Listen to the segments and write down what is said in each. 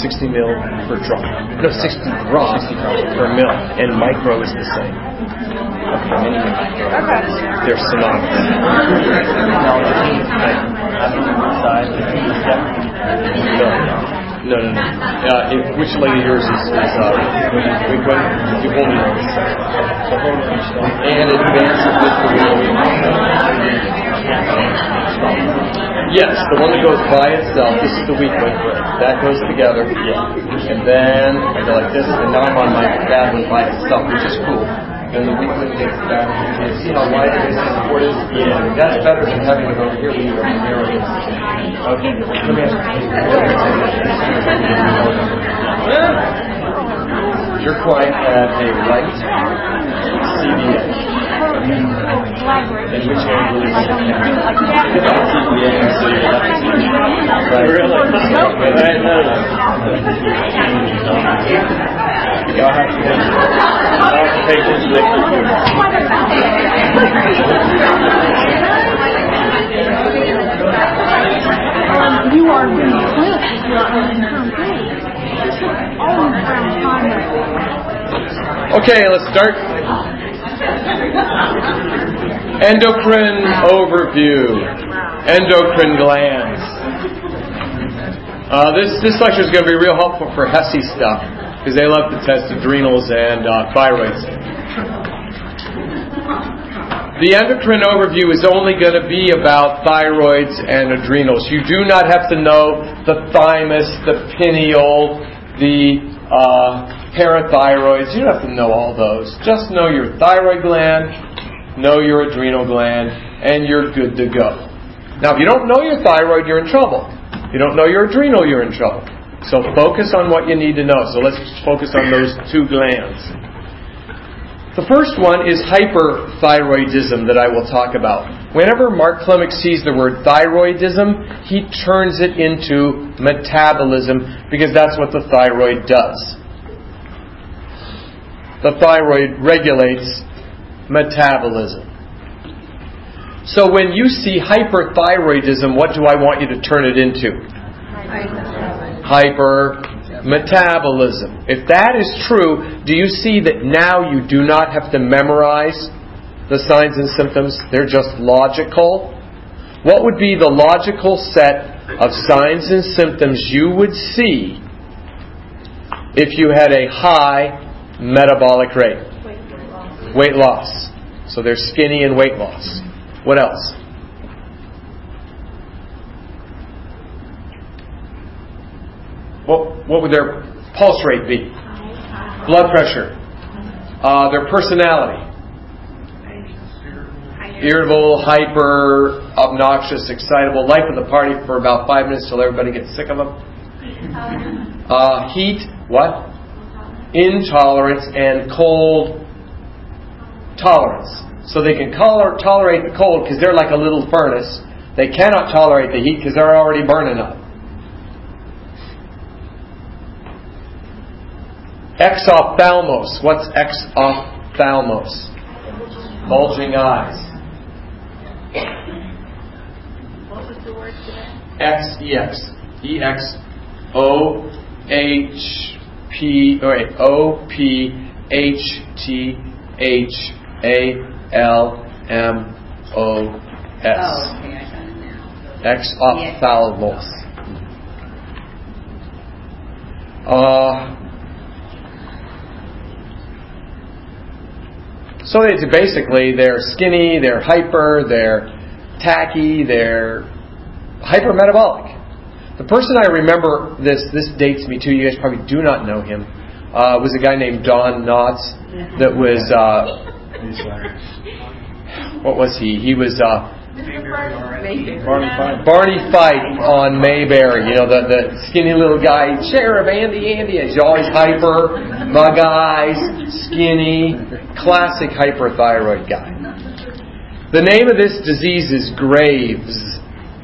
60 mil per drop. No, 60 drops per mil. And micro is the same. Okay, Okay. They're synonymous. No, no, no. no. Uh, if, which leg of yours is, is uh, weak one? You hold it. And it advances with the wheel. Yes, the one that goes by itself. This is the weak one. That goes together. And then I go like this, and now I'm on my bad one by itself, which is cool. And the one takes back. You see how it is and support is? Yeah. That's better than having it over here when you have narrow. Okay. Let me ask Your client had a right CBA. You left CBA. Right. Um, you are around time. Okay, let's start. Endocrine overview. Endocrine glands. Uh, this this lecture is going to be real helpful for HESI stuff because they love to test adrenals and uh, thyroids. The endocrine overview is only going to be about thyroids and adrenals. You do not have to know the thymus, the pineal, the uh, parathyroids. You don't have to know all those. Just know your thyroid gland, know your adrenal gland, and you're good to go. Now, if you don't know your thyroid, you're in trouble. If you don't know your adrenal, you're in trouble. So focus on what you need to know. So let's focus on those two glands. The first one is hyperthyroidism that I will talk about. Whenever Mark Klimek sees the word thyroidism, he turns it into metabolism because that's what the thyroid does. The thyroid regulates metabolism. So when you see hyperthyroidism, what do I want you to turn it into? Hypermetabolism. If that is true, do you see that now you do not have to memorize the signs and symptoms? They're just logical. What would be the logical set of signs and symptoms you would see if you had a high metabolic rate? Weight loss. So they're skinny and weight loss. What else? What, what would their pulse rate be? Blood pressure. Uh, their personality. Irritable, hyper, obnoxious, excitable, life of the party for about five minutes till everybody gets sick of them. Uh, heat, what? Intolerance and cold tolerance. So they can tolerate the cold because they're like a little furnace. They cannot tolerate the heat because they're already burning up. Exophthalmos. What's exophthalmos? Bulging eyes. What was the word today? X E X E X O H P or wait, O P H T H A L M O Oh, S. okay, I got it now. Exophthalmos. Uh, so it's basically they're skinny, they're hyper, they're tacky, they're hypermetabolic. The person I remember this this dates me to. You guys probably do not know him. Uh, was a guy named Don Knotts that was uh, what was he? He was uh, Barney Fife on Mayberry. You know the the skinny little guy, Sheriff Andy Andy. He's always hyper, mug eyes, skinny, classic hyperthyroid guy. The name of this disease is Graves.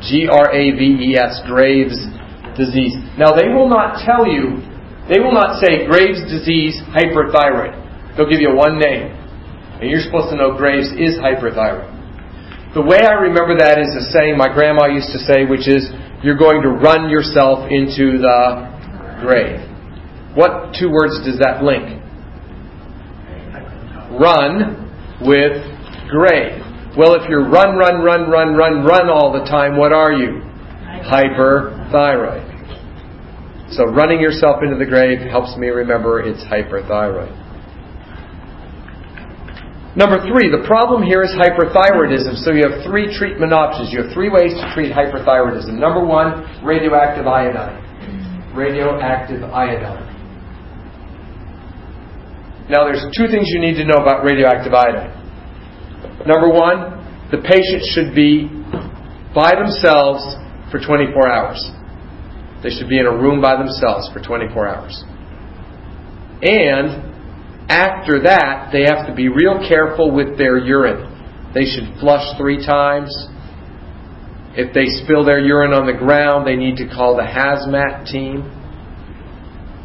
G R A V E S, Graves disease. Now, they will not tell you, they will not say Graves disease, hyperthyroid. They'll give you one name. And you're supposed to know Graves is hyperthyroid. The way I remember that is a saying my grandma used to say, which is, you're going to run yourself into the grave. What two words does that link? Run with grave. Well, if you're run, run, run, run, run, run all the time, what are you? Hyperthyroid. So running yourself into the grave helps me remember it's hyperthyroid. Number three, the problem here is hyperthyroidism. So you have three treatment options. You have three ways to treat hyperthyroidism. Number one, radioactive iodine. Radioactive iodine. Now, there's two things you need to know about radioactive iodine. Number one, the patient should be by themselves for 24 hours. They should be in a room by themselves for 24 hours. And after that, they have to be real careful with their urine. They should flush three times. If they spill their urine on the ground, they need to call the hazmat team.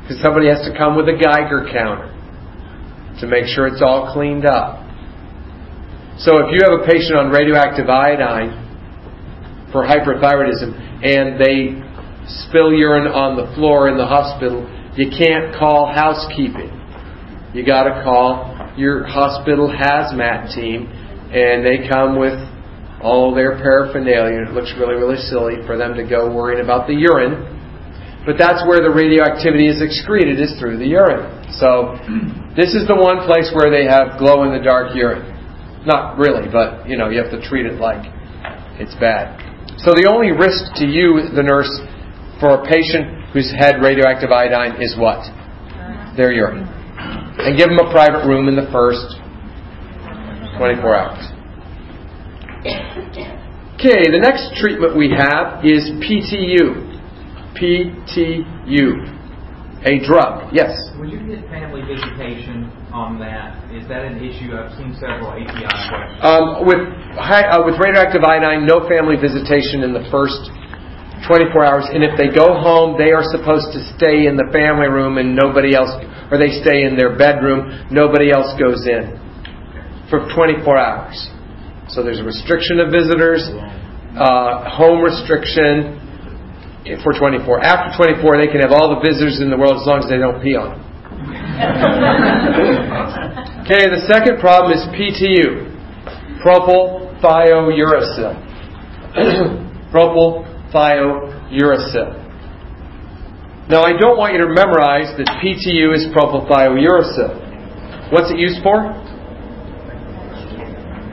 Because somebody has to come with a Geiger counter to make sure it's all cleaned up. So if you have a patient on radioactive iodine for hyperthyroidism and they spill urine on the floor in the hospital, you can't call housekeeping you got to call your hospital hazmat team, and they come with all their paraphernalia. It looks really, really silly for them to go worrying about the urine. But that's where the radioactivity is excreted, is through the urine. So, this is the one place where they have glow in the dark urine. Not really, but you know, you have to treat it like it's bad. So, the only risk to you, the nurse, for a patient who's had radioactive iodine is what? Their urine and give them a private room in the first 24 hours. Okay, the next treatment we have is PTU. PTU. A drug. Yes? Would you get family visitation on that? Is that an issue? I've seen several ATI questions. Um, with, high, uh, with radioactive iodine, no family visitation in the first 24 hours. And if they go home, they are supposed to stay in the family room and nobody else or they stay in their bedroom, nobody else goes in for 24 hours. So there's a restriction of visitors, uh, home restriction for 24. After 24, they can have all the visitors in the world as long as they don't pee on them. okay, the second problem is PTU, propylthiouracil. propylthiouracil. Now, I don't want you to memorize that PTU is propylthiouracil. What's it used for?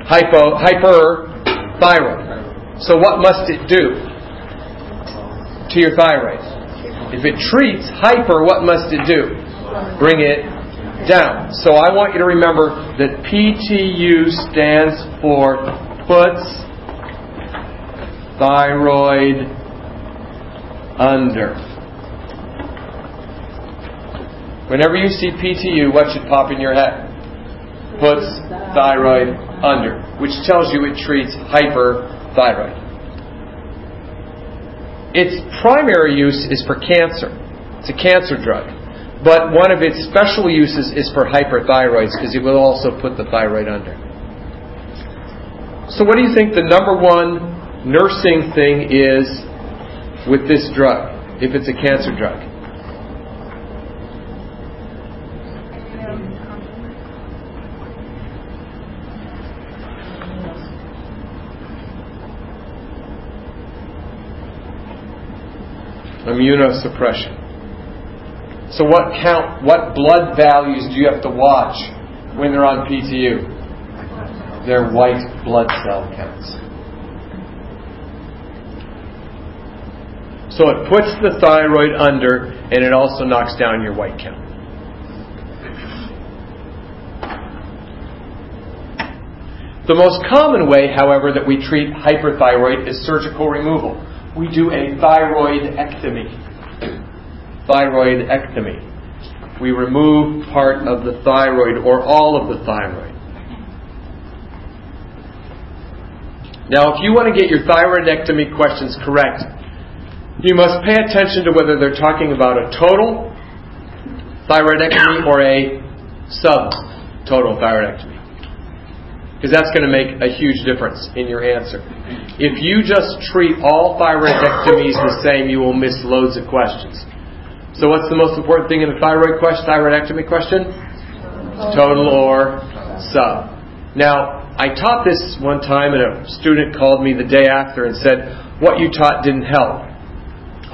Hypo, hyperthyroid. So, what must it do to your thyroid? If it treats hyper, what must it do? Bring it down. So, I want you to remember that PTU stands for puts thyroid under. Whenever you see PTU, what should pop in your head? Puts thyroid under, which tells you it treats hyperthyroid. Its primary use is for cancer. It's a cancer drug. But one of its special uses is for hyperthyroids because it will also put the thyroid under. So, what do you think the number one nursing thing is with this drug, if it's a cancer drug? Immunosuppression. So what count what blood values do you have to watch when they're on PTU? Their white blood cell counts. So it puts the thyroid under and it also knocks down your white count. The most common way, however, that we treat hyperthyroid is surgical removal we do a thyroidectomy. Thyroidectomy. We remove part of the thyroid or all of the thyroid. Now, if you want to get your thyroidectomy questions correct, you must pay attention to whether they're talking about a total thyroidectomy or a sub total thyroidectomy. Because that's going to make a huge difference in your answer. If you just treat all thyroidectomies the same, you will miss loads of questions. So, what's the most important thing in a thyroid question, thyroidectomy question? Total or sub. Now, I taught this one time, and a student called me the day after and said, "What you taught didn't help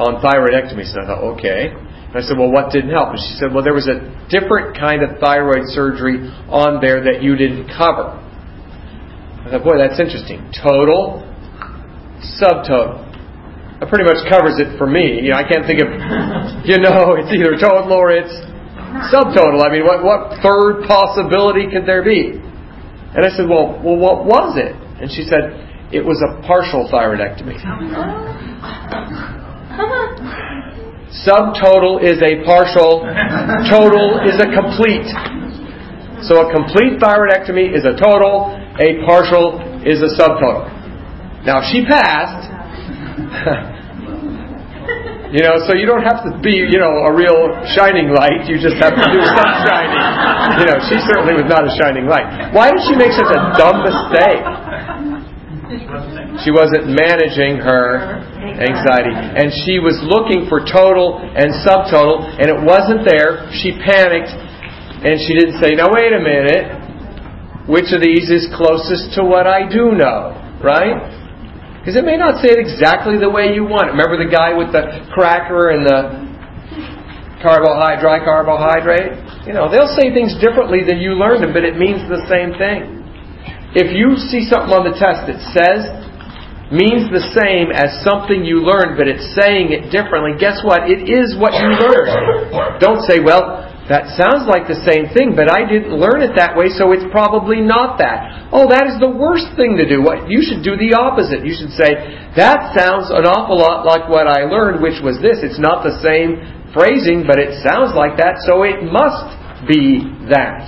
on thyroidectomies. So I thought, okay. And I said, "Well, what didn't help?" And she said, "Well, there was a different kind of thyroid surgery on there that you didn't cover." Thought, boy, that's interesting. Total, subtotal. That pretty much covers it for me. You know, I can't think of, you know, it's either total or it's subtotal. I mean, what, what third possibility could there be? And I said, well, well, what was it? And she said, it was a partial thyroidectomy. Subtotal is a partial, total is a complete. So a complete thyroidectomy is a total, a partial is a subtotal. Now, if she passed. you know, so you don't have to be, you know, a real shining light. You just have to do some shining. You know, she certainly was not a shining light. Why did she make such a dumb mistake? She wasn't managing her anxiety. And she was looking for total and subtotal, and it wasn't there. She panicked, and she didn't say, now wait a minute which of these is closest to what I do know, right? Because it may not say it exactly the way you want. It. Remember the guy with the cracker and the carbohydrate, dry carbohydrate? You know, they'll say things differently than you learned them, but it means the same thing. If you see something on the test that says means the same as something you learned, but it's saying it differently, guess what? It is what you learned. Don't say, well, that sounds like the same thing, but I didn't learn it that way, so it's probably not that. Oh, that is the worst thing to do. What you should do the opposite. You should say, that sounds an awful lot like what I learned, which was this. It's not the same phrasing, but it sounds like that, so it must be that.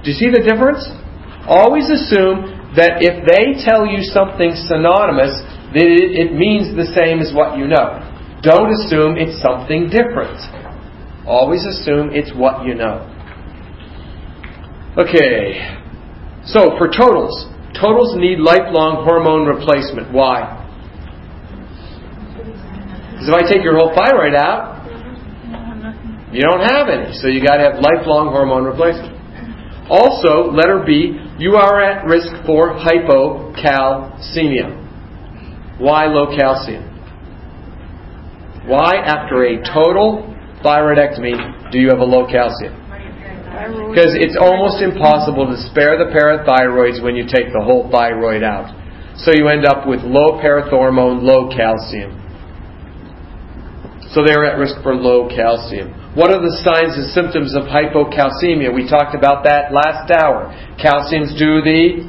Do you see the difference? Always assume that if they tell you something synonymous, that it means the same as what you know. Don't assume it's something different. Always assume it's what you know. Okay, so for totals, totals need lifelong hormone replacement. Why? Because if I take your whole thyroid out, you don't have any. So you got to have lifelong hormone replacement. Also, letter B, you are at risk for hypocalcemia. Why low calcium? Why, after a total thyroidectomy, do you have a low calcium? Because it's almost impossible to spare the parathyroids when you take the whole thyroid out. So you end up with low parathormone, low calcium. So they're at risk for low calcium. What are the signs and symptoms of hypocalcemia? We talked about that last hour. Calciums do the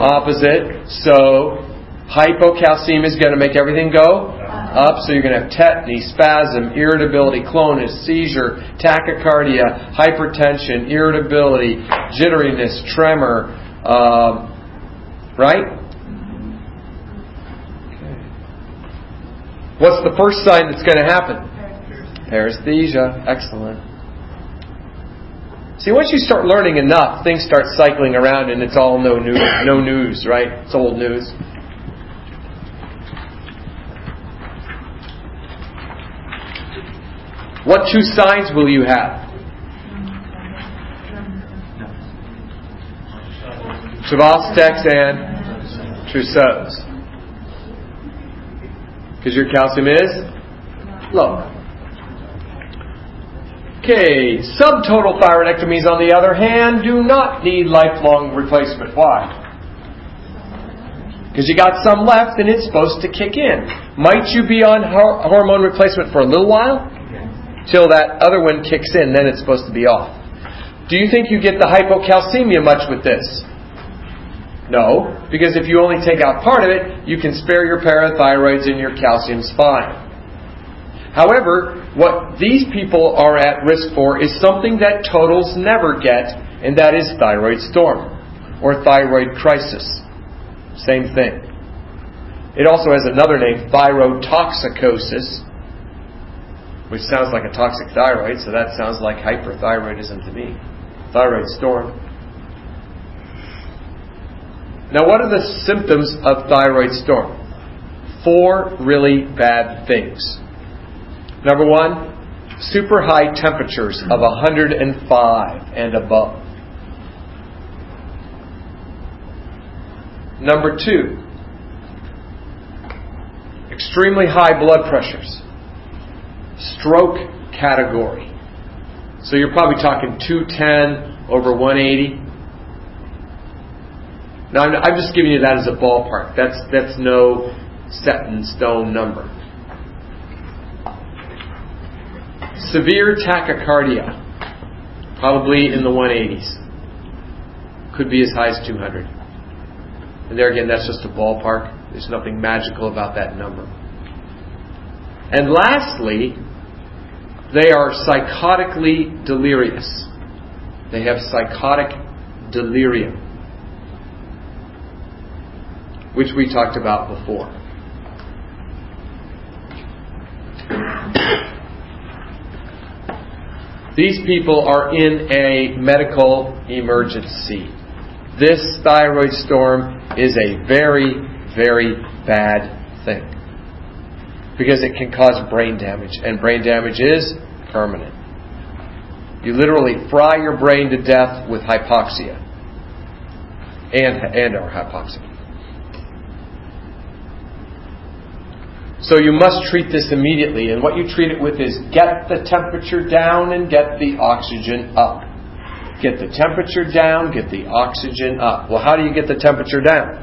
opposite. So hypocalcemia is going to make everything go up, so you're going to have tetany, spasm, irritability, clonus, seizure, tachycardia, hypertension, irritability, jitteriness, tremor, um, right? What's the first sign that's going to happen? Paresthesia. Excellent. See, once you start learning enough, things start cycling around and it's all no news, no news, right? It's old news. What two signs will you have? Chvostek's and Trousseau's. Because your calcium is low. Okay, subtotal thyroidectomies, on the other hand, do not need lifelong replacement. Why? Because you got some left and it's supposed to kick in. Might you be on hormone replacement for a little while? Till that other one kicks in, then it's supposed to be off. Do you think you get the hypocalcemia much with this? No, because if you only take out part of it, you can spare your parathyroids and your calcium's fine. However, what these people are at risk for is something that totals never get, and that is thyroid storm or thyroid crisis. Same thing. It also has another name, thyrotoxicosis, which sounds like a toxic thyroid, so that sounds like hyperthyroidism to me. Thyroid storm. Now, what are the symptoms of thyroid storm? Four really bad things. Number one, super high temperatures of 105 and above. Number two, extremely high blood pressures, stroke category. So you're probably talking 210 over 180. Now I'm just giving you that as a ballpark. That's that's no set in stone number. Severe tachycardia, probably in the 180s. Could be as high as 200. And there again, that's just a ballpark. There's nothing magical about that number. And lastly, they are psychotically delirious. They have psychotic delirium, which we talked about before. These people are in a medical emergency. This thyroid storm is a very, very bad thing because it can cause brain damage, and brain damage is permanent. You literally fry your brain to death with hypoxia and, and or hypoxia. So you must treat this immediately, and what you treat it with is get the temperature down and get the oxygen up. Get the temperature down, get the oxygen up. Well, how do you get the temperature down?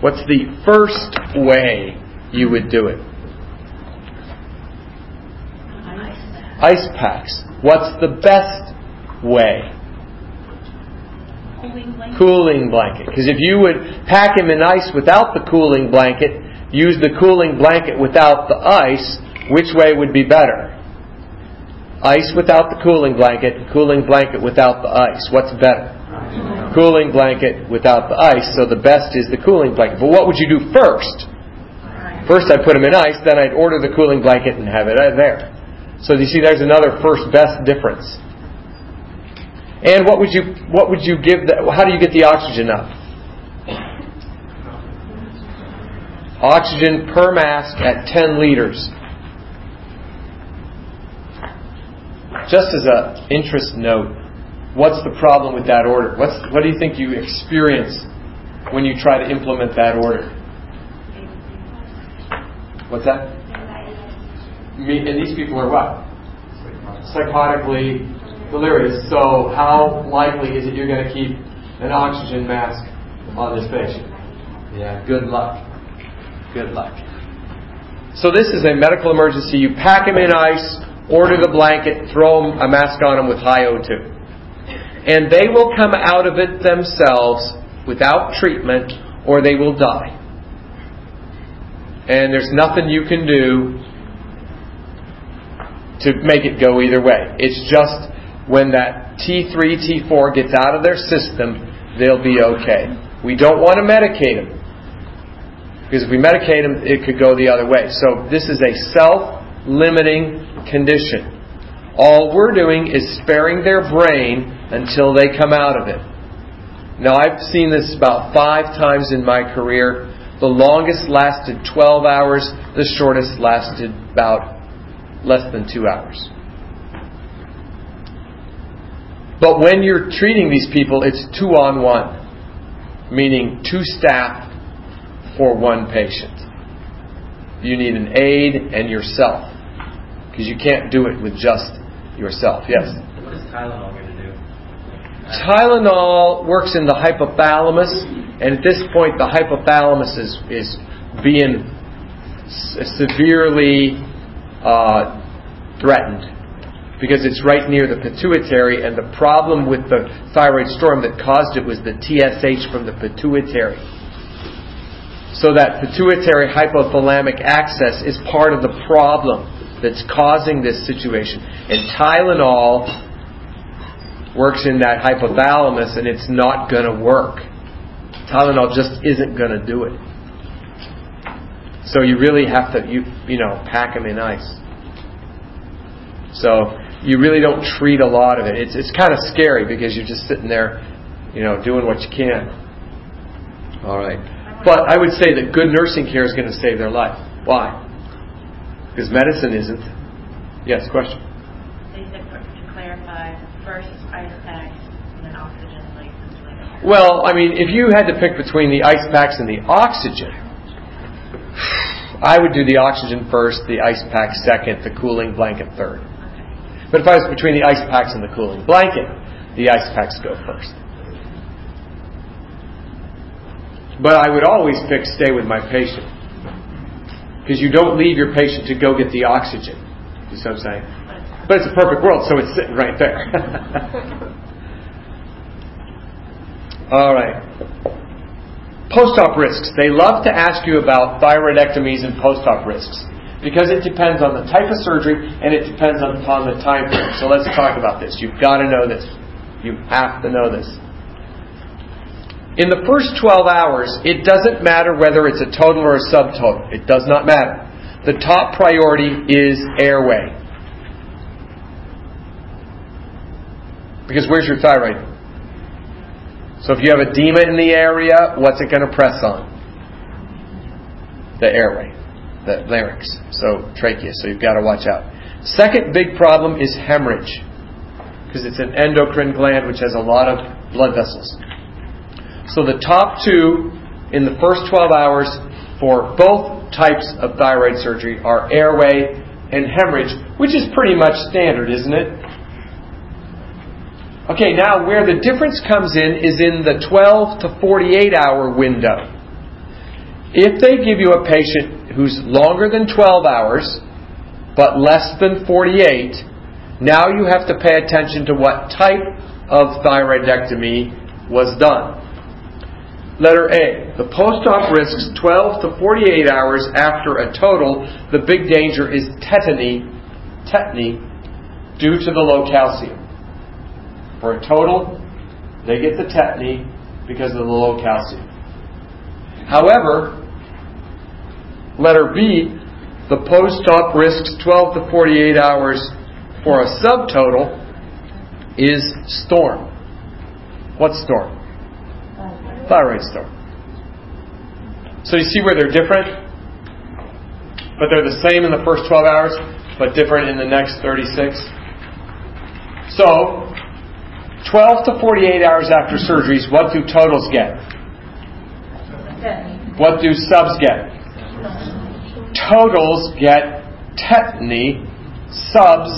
What's the first way you would do it? Ice packs. What's the best way? Cooling blanket. Because if you would pack him in ice without the cooling blanket, use the cooling blanket without the ice, which way would be better? Ice without the cooling blanket, cooling blanket without the ice. What's better? Cooling blanket without the ice, so the best is the cooling blanket. But what would you do first? First I'd put them in ice, then I'd order the cooling blanket and have it there. So you see there's another first best difference. And what would you what would you give the, how do you get the oxygen up? Oxygen per mask at 10 liters. Just as an interest note, what's the problem with that order? What's, what do you think you experience when you try to implement that order? What's that? Me, and these people are what? Psychotically delirious. So, how likely is it you're going to keep an oxygen mask on this patient? Yeah, good luck. Good luck. So this is a medical emergency. You pack him in ice, order the blanket, throw a mask on him with high O2. And they will come out of it themselves without treatment or they will die. And there's nothing you can do to make it go either way. It's just when that T3, T4 gets out of their system, they'll be okay. We don't want to medicate them. Because if we medicate them, it could go the other way. So this is a self limiting condition. All we're doing is sparing their brain until they come out of it. Now, I've seen this about five times in my career. The longest lasted 12 hours, the shortest lasted about less than two hours. But when you're treating these people, it's two on one, meaning two staff for one patient. You need an aide and yourself, because you can't do it with just yourself. Yes? What is Tylenol? Tylenol works in the hypothalamus, and at this point, the hypothalamus is, is being severely uh, threatened because it's right near the pituitary, and the problem with the thyroid storm that caused it was the TSH from the pituitary. So that pituitary hypothalamic axis is part of the problem that's causing this situation. And Tylenol works in that hypothalamus, and it's not going to work. Tylenol just isn't going to do it. So you really have to, you you know, pack them in ice. So you really don't treat a lot of it. It's it's kind of scary because you're just sitting there, you know, doing what you can. All right. But I would say that good nursing care is going to save their life. Why? Because medicine isn't. Yes, question. So you said, to clarify, first ice packs and then oxygen, like. Well, I mean, if you had to pick between the ice packs and the oxygen, I would do the oxygen first, the ice pack second, the cooling blanket third. Okay. But if I was between the ice packs and the cooling blanket, the ice packs go first. But I would always pick stay with my patient. Because you don't leave your patient to go get the oxygen. You see what I'm saying? But it's a perfect world, so it's sitting right there. All right. Post op risks. They love to ask you about thyroidectomies and post op risks because it depends on the type of surgery and it depends upon the time frame. So let's talk about this. You've got to know this. You have to know this. In the first 12 hours, it doesn't matter whether it's a total or a subtotal. It does not matter. The top priority is airway. Because where's your thyroid? So if you have edema in the area, what's it going to press on? The airway, the larynx, so trachea. So you've got to watch out. Second big problem is hemorrhage, because it's an endocrine gland which has a lot of blood vessels. So the top two in the first 12 hours for both types of thyroid surgery are airway and hemorrhage, which is pretty much standard, isn't it? Okay, now where the difference comes in is in the 12 to 48 hour window. If they give you a patient who's longer than 12 hours, but less than 48, now you have to pay attention to what type of thyroidectomy was done. Letter A. The post-op risks 12 to 48 hours after a total. The big danger is tetany, tetany, due to the low calcium. For a total, they get the tetany because of the low calcium. However, letter B, the post-op risks 12 to 48 hours for a subtotal is storm. What storm? Thyroid storm. So you see where they're different? But they're the same in the first 12 hours, but different in the next 36. So, 12 to 48 hours after surgeries, what do totals get? What do subs get? Totals get tetany, subs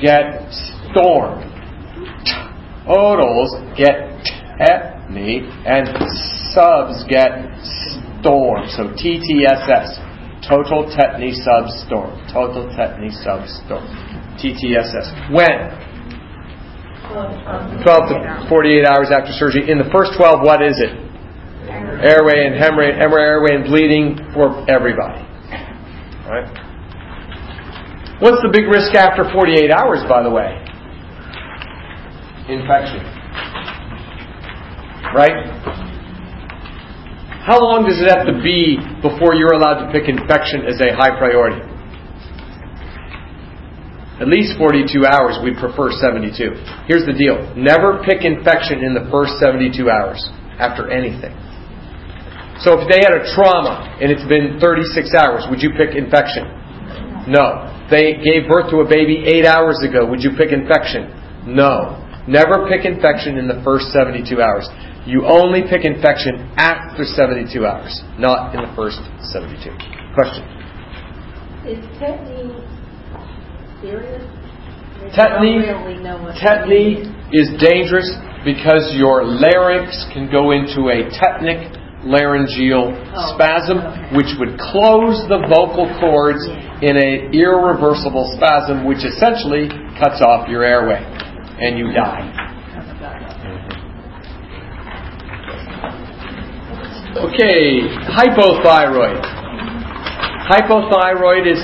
get storm. Totals get tetany, and subs get storm. So TTSS. Total tetany sub storm. Total tetany sub storm. TTSS. When? 12 to 48 hours after surgery. In the first 12, what is it? Airway and hemorrhage, airway and bleeding for everybody. All right. What's the big risk after 48 hours, by the way? Infection. Right? How long does it have to be before you're allowed to pick infection as a high priority? At least 42 hours. We'd prefer 72. Here's the deal never pick infection in the first 72 hours after anything. So if they had a trauma and it's been 36 hours, would you pick infection? No. They gave birth to a baby eight hours ago. Would you pick infection? No. Never pick infection in the first 72 hours. You only pick infection after 72 hours, not in the first 72. Question? Is serious? Tetany, I don't really know what tetany is dangerous because your larynx can go into a tetanic laryngeal Oh, spasm, okay. which would close the vocal cords in an irreversible spasm, which essentially cuts off your airway, and you die. Okay, hypothyroid. Hypothyroid is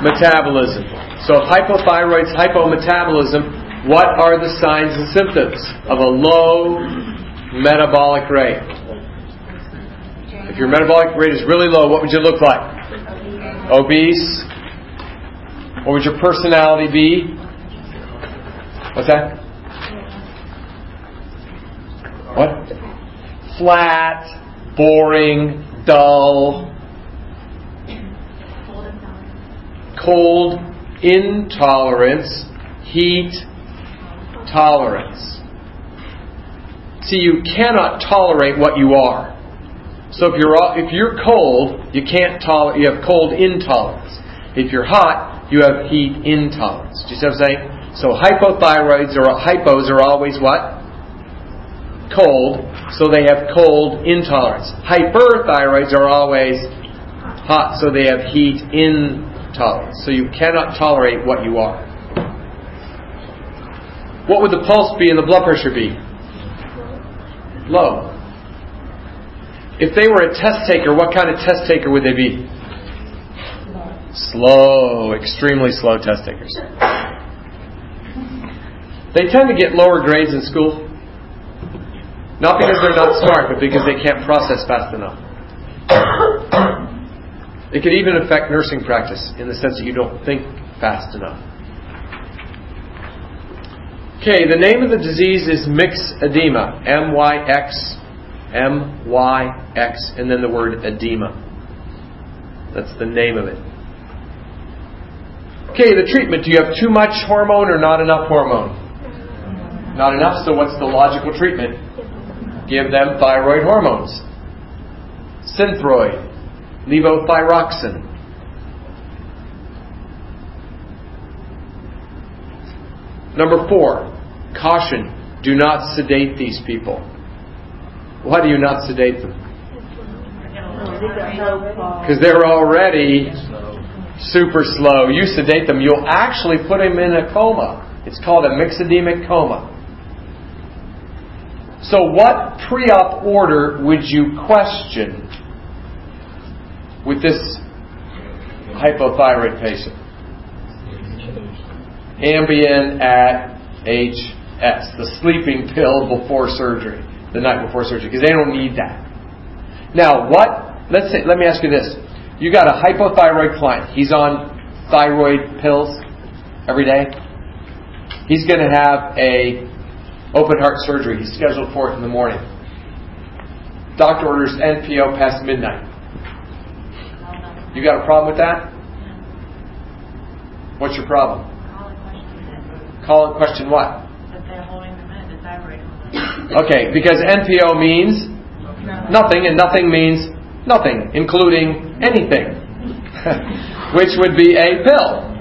hypometabolism. So if hypothyroid's hypometabolism, what are the signs and symptoms of a low metabolic rate? If your metabolic rate is really low, what would you look like? Obese. What would your personality be? What's that? What? flat, boring, dull, cold intolerance, heat tolerance. See, you cannot tolerate what you are. So if you're if you're cold, you can't tolerate. You have cold intolerance. If you're hot, you have heat intolerance. Do you see what I'm saying? So hypothyroids or hypos are always what? Cold. So they have cold intolerance. Hyperthyroids are always hot. So they have heat intolerance. So you cannot tolerate what you are. What would the pulse be and the blood pressure be? low. If they were a test taker, what kind of test taker would they be? Slow, extremely slow test takers. They tend to get lower grades in school. Not because they're not smart, but because they can't process fast enough. It could even affect nursing practice in the sense that you don't think fast enough. Okay, the name of the disease is myxedema. M Y X, M Y X, and then the word edema. That's the name of it. Okay, the treatment. Do you have too much hormone or not enough hormone? Not enough, so what's the logical treatment? Give them thyroid hormones. Synthroid, levothyroxine. Number four, Caution, do not sedate these people. Why do you not sedate them? Because they're already super slow. You sedate them, you'll actually put them in a coma. It's called a myxedemic coma. So, what pre op order would you question with this hypothyroid patient? Ambien at H S, the sleeping pill before surgery, the night before surgery, because they don't need that. Now, what? Let's say, let me ask you this: You got a hypothyroid client. He's on thyroid pills every day. He's going to have a open heart surgery. He's scheduled for it in the morning. Doctor orders NPO past midnight. You got a problem with that? What's your problem? Call it question what? That they're holding the men, that Okay, because NPO means nothing, and nothing means nothing, including anything, which would be a pill.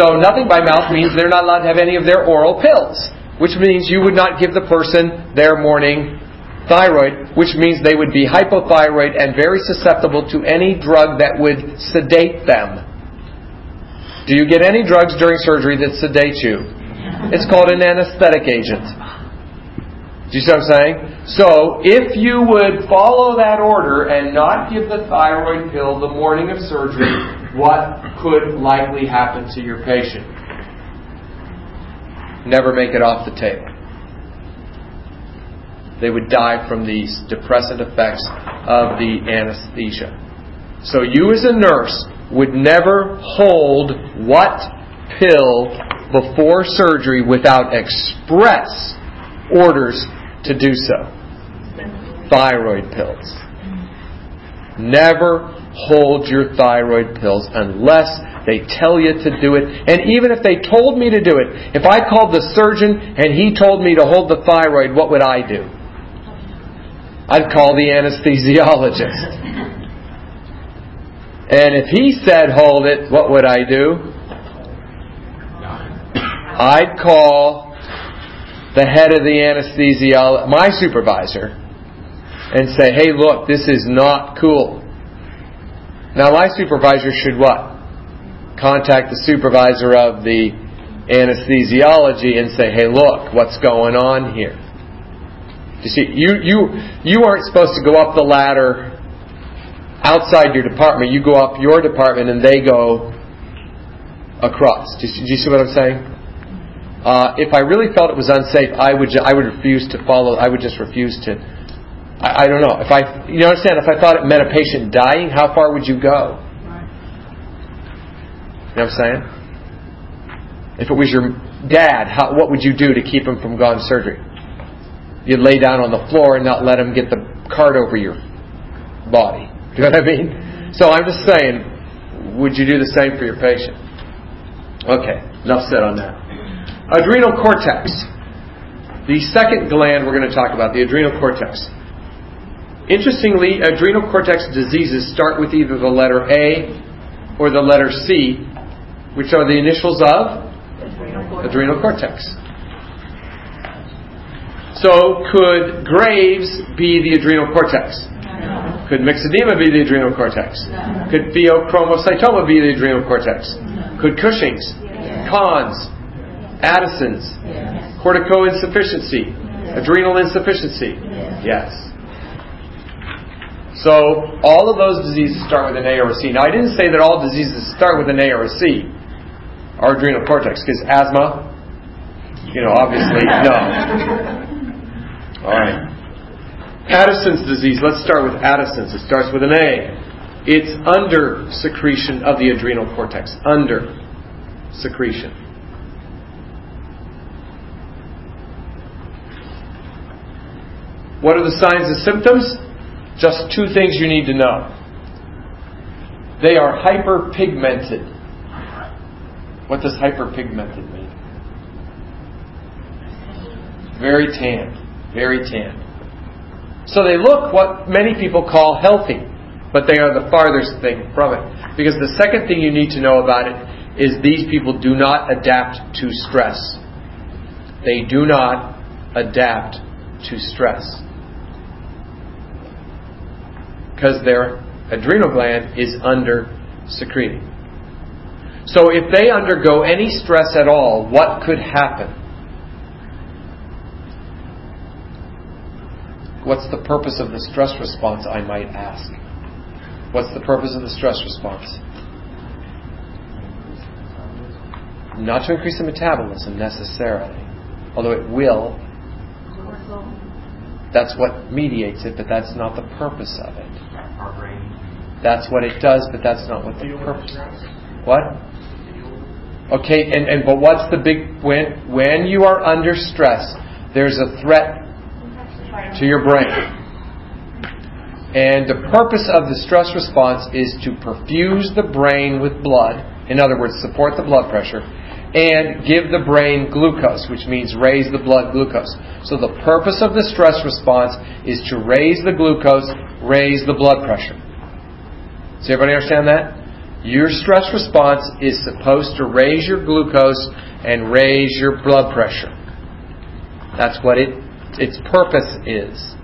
So nothing by mouth means they're not allowed to have any of their oral pills, which means you would not give the person their morning thyroid, which means they would be hypothyroid and very susceptible to any drug that would sedate them. Do you get any drugs during surgery that sedate you? It's called an anesthetic agent. Do you see what I'm saying? So, if you would follow that order and not give the thyroid pill the morning of surgery, what could likely happen to your patient? Never make it off the table. They would die from these depressant effects of the anesthesia. So, you as a nurse would never hold what pill before surgery without express orders to do so. Thyroid pills. Never hold your thyroid pills unless they tell you to do it. And even if they told me to do it, if I called the surgeon and he told me to hold the thyroid, what would I do? I'd call the anesthesiologist. And if he said hold it, what would I do? I'd call the head of the anesthesiologist, my supervisor, and say, hey, look, this is not cool. Now, my supervisor should what? Contact the supervisor of the anesthesiology and say, hey, look, what's going on here? You see, you, you, you aren't supposed to go up the ladder outside your department. You go up your department and they go across. Do you, do you see what I'm saying? Uh, if I really felt it was unsafe, I would ju- I would refuse to follow. I would just refuse to. I, I don't know. If I you understand, if I thought it meant a patient dying, how far would you go? You know what I'm saying? If it was your dad, how, what would you do to keep him from going to surgery? You'd lay down on the floor and not let him get the cart over your body. Do you know what I mean? So I'm just saying, would you do the same for your patient? Okay, enough said on that. Adrenal cortex. The second gland we're going to talk about, the adrenal cortex. Interestingly, adrenal cortex diseases start with either the letter A or the letter C, which are the initials of adrenal cortex. So, could Graves be the adrenal cortex? Could myxedema be the adrenal cortex? Could pheochromocytoma be the adrenal cortex? Could Cushing's, Conn's, Addison's, corticosinsufficiency, adrenal insufficiency? Yes. So all of those diseases start with an A or a C. Now I didn't say that all diseases start with an A or a C, our adrenal cortex, because asthma, you know, obviously no. All right. Addison's disease. Let's start with Addison's. It starts with an A. It's under secretion of the adrenal cortex. Under secretion. What are the signs and symptoms? Just two things you need to know. They are hyperpigmented. What does hyperpigmented mean? Very tan. Very tan. So they look what many people call healthy, but they are the farthest thing from it. Because the second thing you need to know about it is these people do not adapt to stress. They do not adapt to stress because their adrenal gland is under secreting. So if they undergo any stress at all, what could happen? What's the purpose of the stress response, I might ask? What's the purpose of the stress response? Not to increase the metabolism necessarily, although it will. That's what mediates it, but that's not the purpose of it. That's what it does, but that's not what the purpose. What? Okay, and, and but what's the big when when you are under stress, there's a threat to your brain. And the purpose of the stress response is to perfuse the brain with blood, in other words, support the blood pressure, and give the brain glucose, which means raise the blood glucose. So the purpose of the stress response is to raise the glucose, raise the blood pressure. Does everybody understand that? Your stress response is supposed to raise your glucose and raise your blood pressure. That's what it, its purpose is.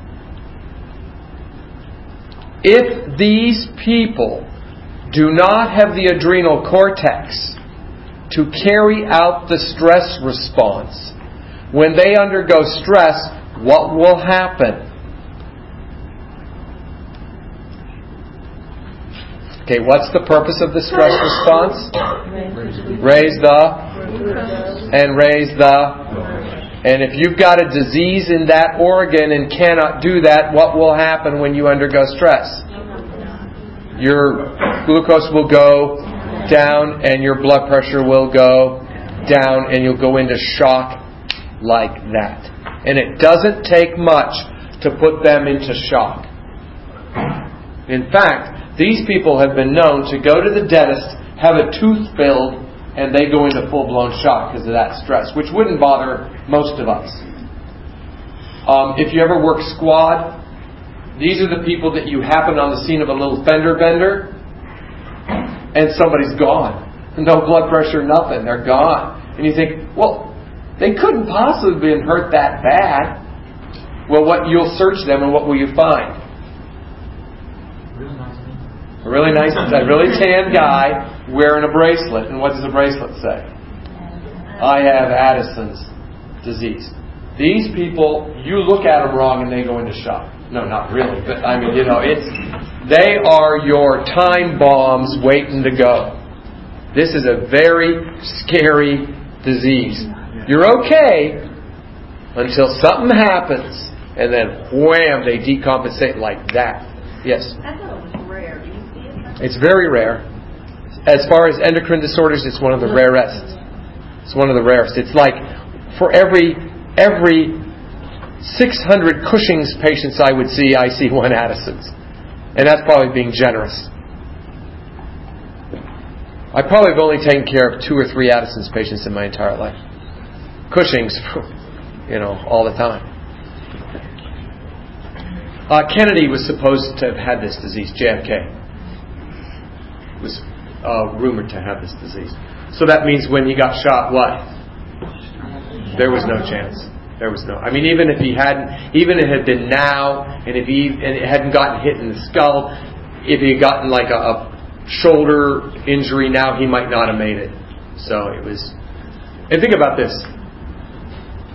If these people do not have the adrenal cortex to carry out the stress response, when they undergo stress, what will happen? Okay, what's the purpose of the stress response? Raise the and raise the and if you've got a disease in that organ and cannot do that, what will happen when you undergo stress? Your glucose will go down and your blood pressure will go down and you'll go into shock like that. And it doesn't take much to put them into shock. In fact, these people have been known to go to the dentist, have a tooth filled, and they go into full blown shock because of that stress, which wouldn't bother most of us. Um, if you ever work squad, these are the people that you happen on the scene of a little fender bender, and somebody's gone. No blood pressure, nothing. They're gone. And you think, well, they couldn't possibly have been hurt that bad. Well, what you'll search them, and what will you find? A really nice, a really tan guy wearing a bracelet. And what does the bracelet say? I have Addison's disease. These people, you look at them wrong and they go into shock. No, not really, but I mean, you know, it's they are your time bombs waiting to go. This is a very scary disease. You're okay until something happens, and then wham, they decompensate like that. Yes. I thought it was rare. Do you see it? It's very rare. As far as endocrine disorders, it's one of the rarest. It's one of the rarest. It's like for every every 600 Cushing's patients I would see, I see one Addison's. And that's probably being generous. I probably have only taken care of two or three Addison's patients in my entire life. Cushing's, you know, all the time. Uh, Kennedy was supposed to have had this disease, JFK. Was uh, rumored to have this disease. So that means when he got shot, what? There was no chance. There was no. I mean, even if he hadn't, even if it had been now, and if he and it hadn't gotten hit in the skull, if he had gotten like a, a shoulder injury now, he might not have made it. So it was. And think about this.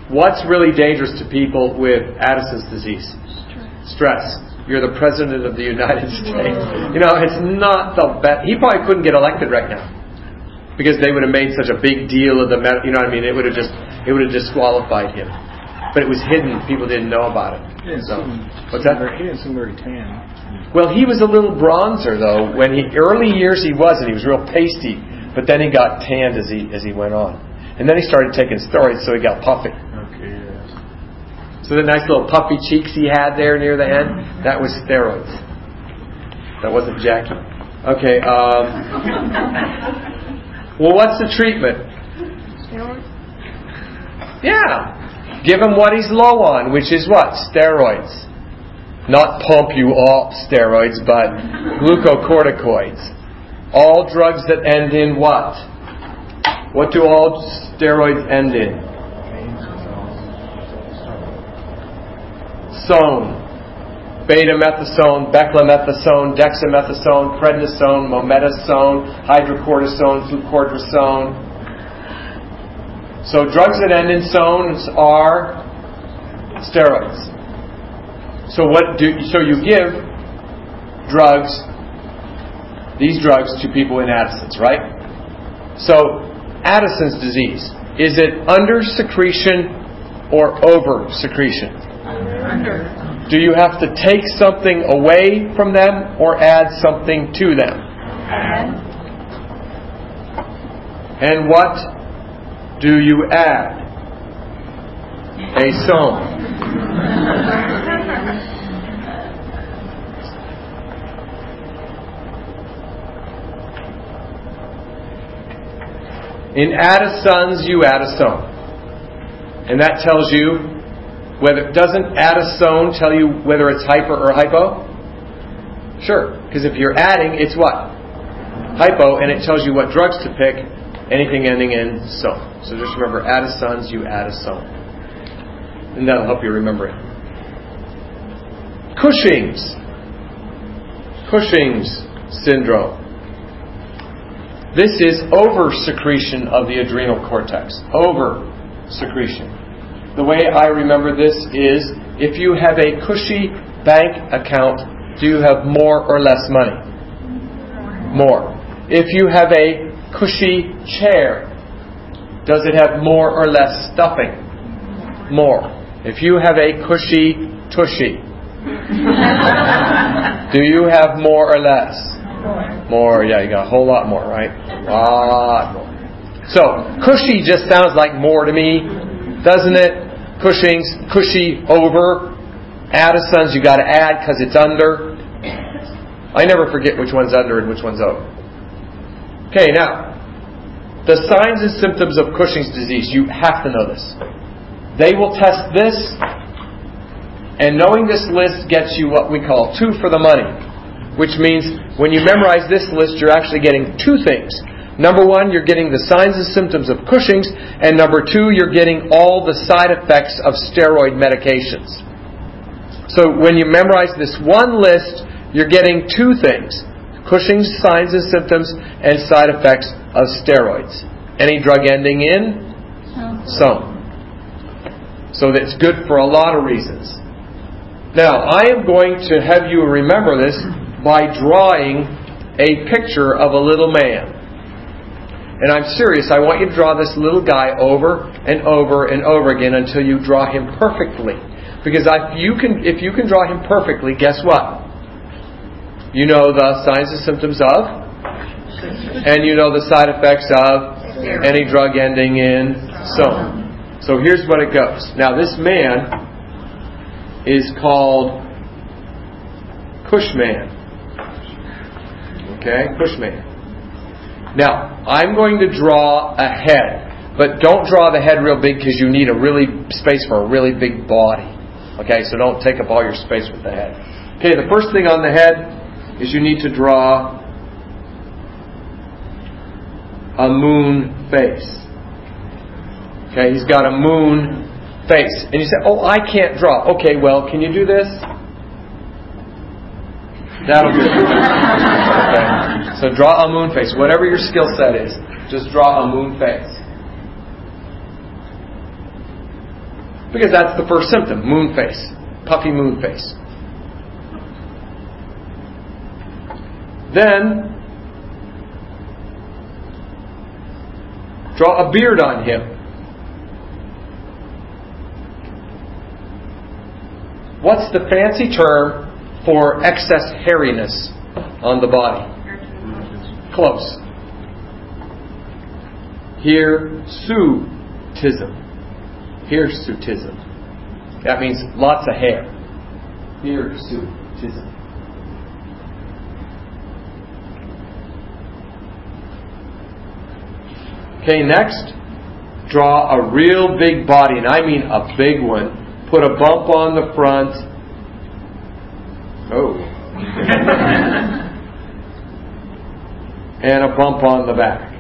What's really dangerous to people with Addison's disease? Stress. You're the president of the United States. You know, it's not the best. He probably couldn't get elected right now because they would have made such a big deal of the. You know what I mean? It would have just it would have disqualified him. But it was hidden. People didn't know about it. So, what's that? He didn't seem very tan. Well, he was a little bronzer though. When he early years he wasn't. He was real pasty. But then he got tanned as he as he went on. And then he started taking steroids, so he got puffy. So the nice little puffy cheeks he had there near the end, that was steroids. That wasn't Jackie. Okay. Um, well, what's the treatment? Yeah. Give him what he's low on, which is what? Steroids. Not pump you off steroids, but glucocorticoids. All drugs that end in what? What do all steroids end in? Sone. Betamethasone, beclomethasone, dexamethasone, prednisone, mometasone, hydrocortisone, fludrocortisone. So drugs that end in zones are steroids. So what do so you give drugs these drugs to people in Addison's, right? So Addison's disease is it under secretion or over secretion? Do you have to take something away from them or add something to them? And what do you add? A song. In add a sons, you add a sone. And that tells you whether doesn't add a stone tell you whether it's hyper or hypo? Sure, because if you're adding, it's what? Hypo, and it tells you what drugs to pick, anything ending in so. So just remember, add a sons, you add a sone. And that'll help you remember it. Cushing's. Cushing's syndrome. This is over secretion of the adrenal cortex. Over secretion. The way I remember this is if you have a cushy bank account, do you have more or less money? More. If you have a cushy chair, does it have more or less stuffing? More. If you have a cushy tushy, do you have more or less? More. Yeah, you got a whole lot more, right? A lot more. So, cushy just sounds like more to me, doesn't it? Cushing's, cushy over. Addison's, you got to add because it's under. I never forget which one's under and which one's over. Okay, now, the signs and symptoms of Cushing's disease, you have to know this. They will test this, and knowing this list gets you what we call two for the money, which means when you memorize this list, you're actually getting two things. Number one, you're getting the signs and symptoms of Cushing's, and number two, you're getting all the side effects of steroid medications. So when you memorize this one list, you're getting two things Cushing's signs and symptoms and side effects of steroids. Any drug ending in? Some. So that's good for a lot of reasons. Now, I am going to have you remember this by drawing a picture of a little man. And I'm serious, I want you to draw this little guy over and over and over again until you draw him perfectly. Because if you can, if you can draw him perfectly, guess what? You know the signs and symptoms of, and you know the side effects of any drug ending in so. So here's what it goes. Now, this man is called Cushman. Okay, Cushman. Now, I'm going to draw a head, but don't draw the head real big because you need a really space for a really big body. Okay, so don't take up all your space with the head. Okay, the first thing on the head is you need to draw a moon face. Okay, he's got a moon face. And you say, Oh, I can't draw. Okay, well, can you do this? That'll do. okay. So draw a moon face. Whatever your skill set is, just draw a moon face. Because that's the first symptom moon face. Puffy moon face. Then, draw a beard on him. What's the fancy term for excess hairiness on the body? Close. Hirsutism. Hirsutism. That means lots of hair. Hirsutism. Okay, next, draw a real big body, and I mean a big one put a bump on the front. Oh. and a bump on the back.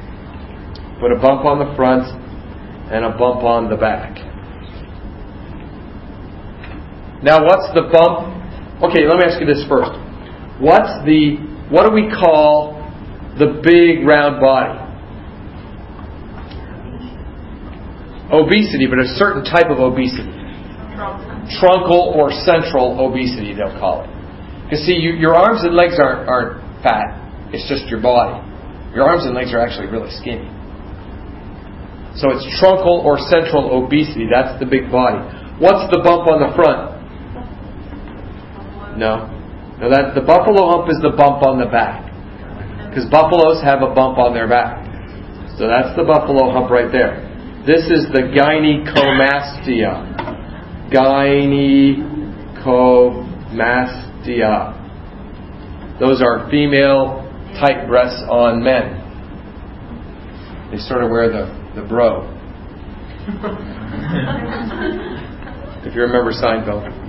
Put a bump on the front and a bump on the back. Now, what's the bump? Okay, let me ask you this first. What's the, what do we call the big round body? Obesity, but a certain type of obesity truncal or central obesity, they'll call it. Because see, you, your arms and legs aren't, aren't fat, it's just your body. Your arms and legs are actually really skinny. So it's truncal or central obesity, that's the big body. What's the bump on the front? No. No, that the buffalo hump is the bump on the back. Because buffaloes have a bump on their back. So that's the buffalo hump right there. This is the gynecomastia gynecomastia. Those are female tight breasts on men. They sort of wear the, the bro. if you remember Seinfeld.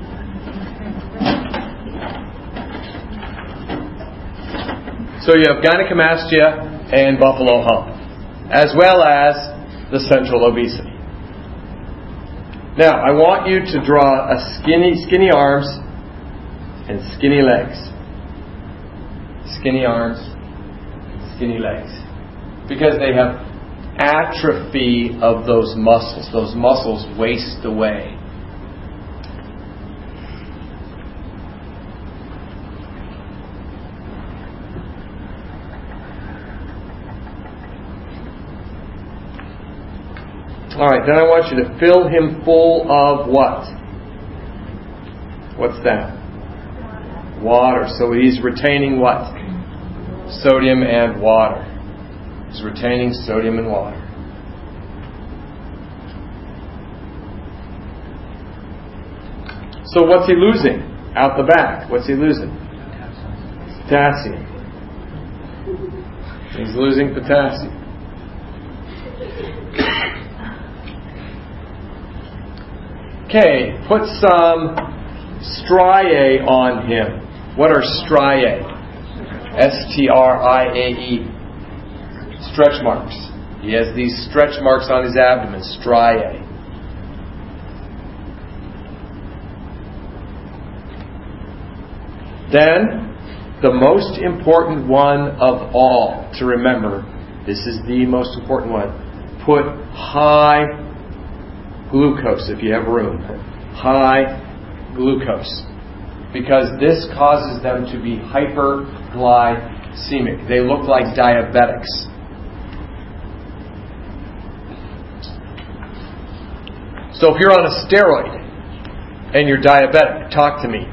So you have gynecomastia and buffalo hump, as well as the central obesity. Now, I want you to draw a skinny, skinny arms and skinny legs. Skinny arms, skinny legs. Because they have atrophy of those muscles. Those muscles waste away. All right, then I want you to fill him full of what? What's that? Water. So he's retaining what? Sodium and water. He's retaining sodium and water. So what's he losing? Out the back. What's he losing? Potassium. He's losing potassium. Okay, put some striae on him. What are striae? S T R I A E. Stretch marks. He has these stretch marks on his abdomen, striae. Then, the most important one of all to remember, this is the most important one, put high glucose if you have room. High glucose. Because this causes them to be hyperglycemic. They look like diabetics. So if you're on a steroid and you're diabetic, talk to me.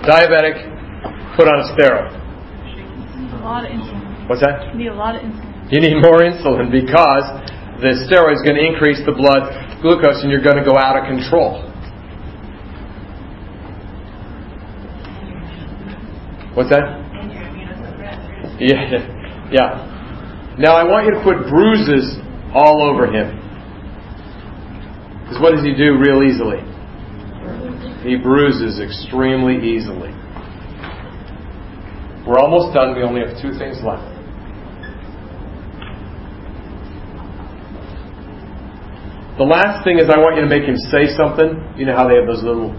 Diabetic, put on a steroid. A lot of insulin. What's that? You need a lot of insulin. You need more insulin because the steroid is going to increase the blood glucose and you're going to go out of control. What's that? Yeah, yeah. Now I want you to put bruises all over him. Because what does he do real easily? He bruises extremely easily. We're almost done. We only have two things left. The last thing is I want you to make him say something. You know how they have those little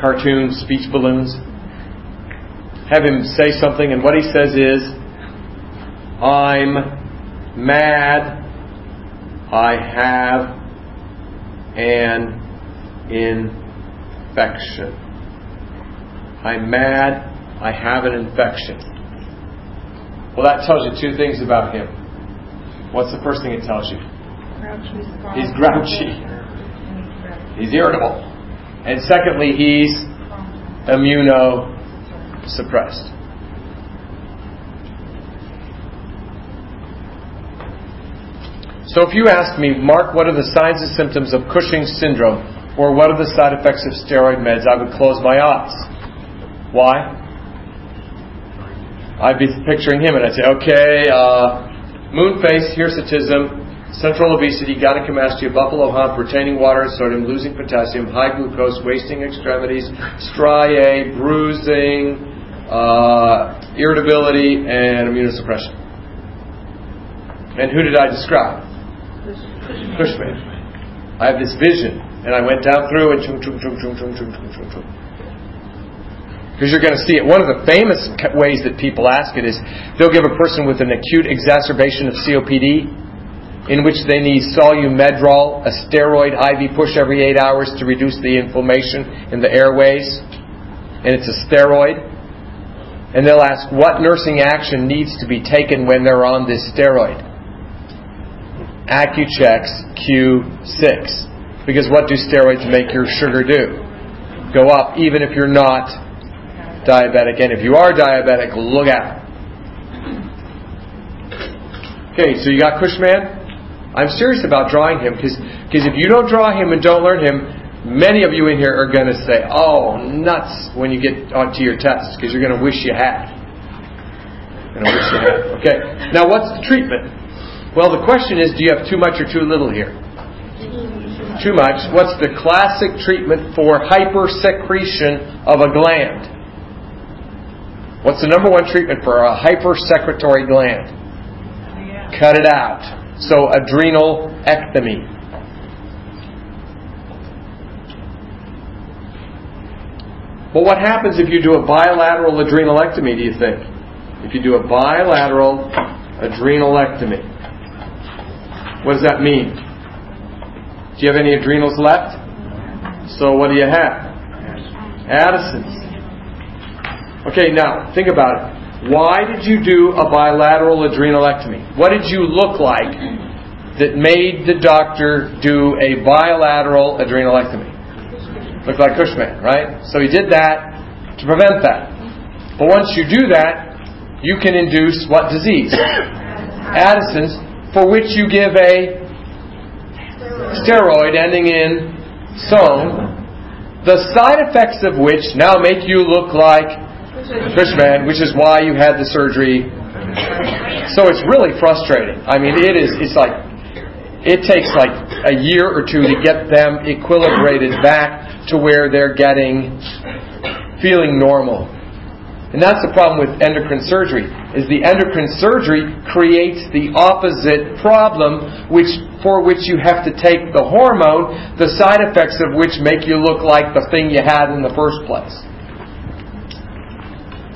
cartoon speech balloons? Have him say something, and what he says is, I'm mad, I have an infection. I'm mad, I have an infection. Well, that tells you two things about him. What's the first thing it tells you? He's grouchy. He's irritable. And secondly, he's immuno suppressed. So if you ask me, Mark, what are the signs and symptoms of Cushing's syndrome, or what are the side effects of steroid meds, I would close my eyes. Why? I'd be picturing him and I'd say, okay, uh, moon face, hirsutism, central obesity, gynecomastia, buffalo hump, retaining water and sodium, losing potassium, high glucose, wasting extremities, striae, bruising, uh, irritability, and immunosuppression. And who did I describe? Cushman. I have this vision, and I went down through and chung chung chung chung chung chung chung chung chung. Because you're going to see it. One of the famous ways that people ask it is they'll give a person with an acute exacerbation of COPD, in which they need Solu-Medrol, a steroid IV push every eight hours to reduce the inflammation in the airways, and it's a steroid and they'll ask what nursing action needs to be taken when they're on this steroid. Accu-Chek's Q6. Because what do steroids make your sugar do? Go up even if you're not diabetic. And if you are diabetic, look out. Okay, so you got Cushman? I'm serious about drawing him because if you don't draw him and don't learn him, Many of you in here are going to say, oh, nuts, when you get onto your test, because you're going to wish you had. Going to wish you had. Okay. Now, what's the treatment? Well, the question is, do you have too much or too little here? Too much. What's the classic treatment for hypersecretion of a gland? What's the number one treatment for a hypersecretory gland? Cut it out. So, adrenal ectomy. But what happens if you do a bilateral adrenalectomy, do you think? If you do a bilateral adrenalectomy, what does that mean? Do you have any adrenals left? So what do you have? Addison's. Okay, now think about it. Why did you do a bilateral adrenalectomy? What did you look like that made the doctor do a bilateral adrenalectomy? Looked like Cushman, right? So he did that to prevent that. But once you do that, you can induce what disease? Addison's, for which you give a steroid ending in sone, the side effects of which now make you look like Cushman, which is why you had the surgery. So it's really frustrating. I mean, it is. It's like it takes like a year or two to get them equilibrated back to where they're getting feeling normal. And that's the problem with endocrine surgery is the endocrine surgery creates the opposite problem which for which you have to take the hormone the side effects of which make you look like the thing you had in the first place.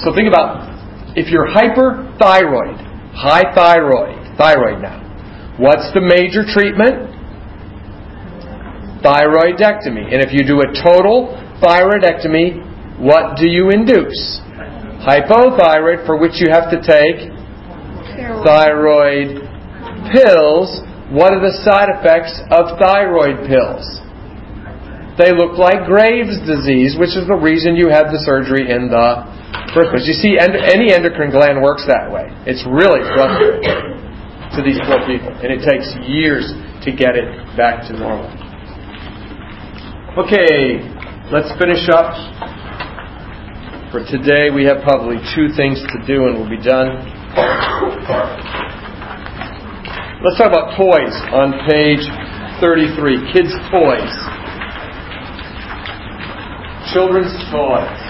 So think about if you're hyperthyroid, high thyroid, thyroid now. What's the major treatment? thyroidectomy. And if you do a total thyroidectomy, what do you induce? Hypothyroid, for which you have to take thyroid pills. What are the side effects of thyroid pills? They look like Graves' disease, which is the reason you had the surgery in the first place. You see, any endocrine gland works that way. It's really frustrating. To these poor people, and it takes years to get it back to normal. Okay, let's finish up. For today, we have probably two things to do, and we'll be done. Let's talk about toys on page 33. Kids' toys. Children's toys.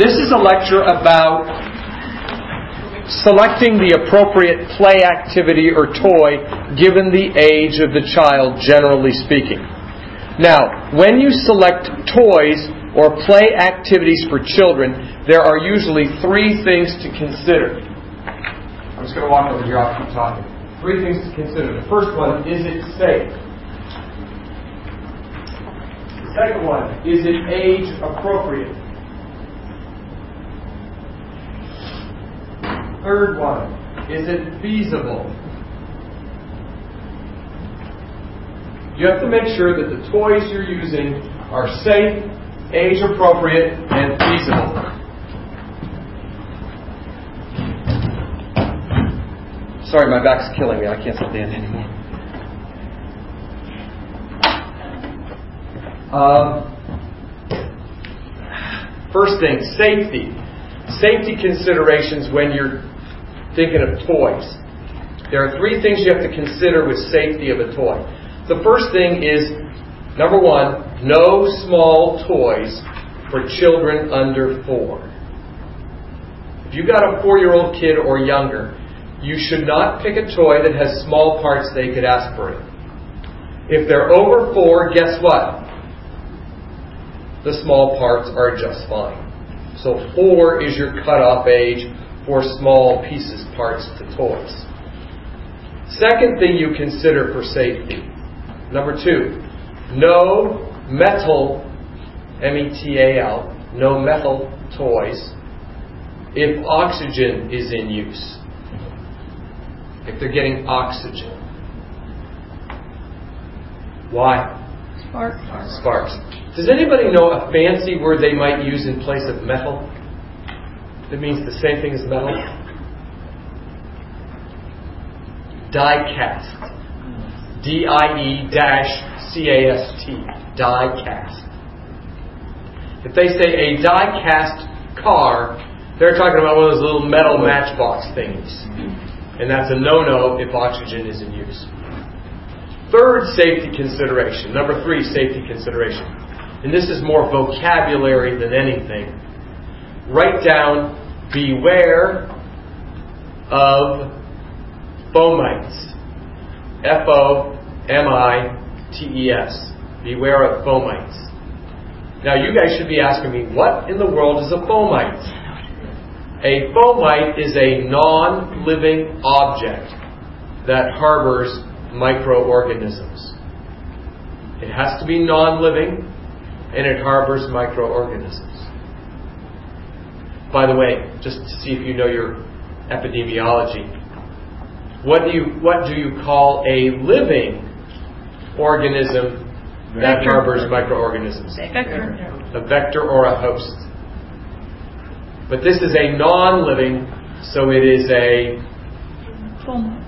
This is a lecture about selecting the appropriate play activity or toy given the age of the child, generally speaking. Now, when you select toys or play activities for children, there are usually three things to consider. I'm just going to walk over here, I'll keep talking. Three things to consider. The first one, is it safe? The second one, is it age appropriate? Third one, is it feasible? You have to make sure that the toys you're using are safe, age appropriate, and feasible. Sorry, my back's killing me. I can't stand anymore. Um, first thing, safety. Safety considerations when you're thinking of toys. There are three things you have to consider with safety of a toy. The first thing is number one, no small toys for children under four. If you've got a four year old kid or younger, you should not pick a toy that has small parts they could aspirate. If they're over four, guess what? The small parts are just fine. So four is your cutoff age for small pieces, parts to toys. Second thing you consider for safety Number two, no metal, M E T A L, no metal toys if oxygen is in use. If they're getting oxygen. Why? Sparks. Sparks. Does anybody know a fancy word they might use in place of metal? That means the same thing as metal? Die cast. D I E dash C A S T, die cast. If they say a die cast car, they're talking about one of those little metal matchbox things. And that's a no no if oxygen is in use. Third safety consideration, number three safety consideration, and this is more vocabulary than anything. Write down beware of fomites. F O M I T E S. Beware of fomites. Now, you guys should be asking me, what in the world is a fomite? A fomite is a non living object that harbors microorganisms. It has to be non living and it harbors microorganisms. By the way, just to see if you know your epidemiology, what do you what do you call a living organism that Vector. harbors microorganisms? Vector. A vector or a host. But this is a non-living, so it is a Foam.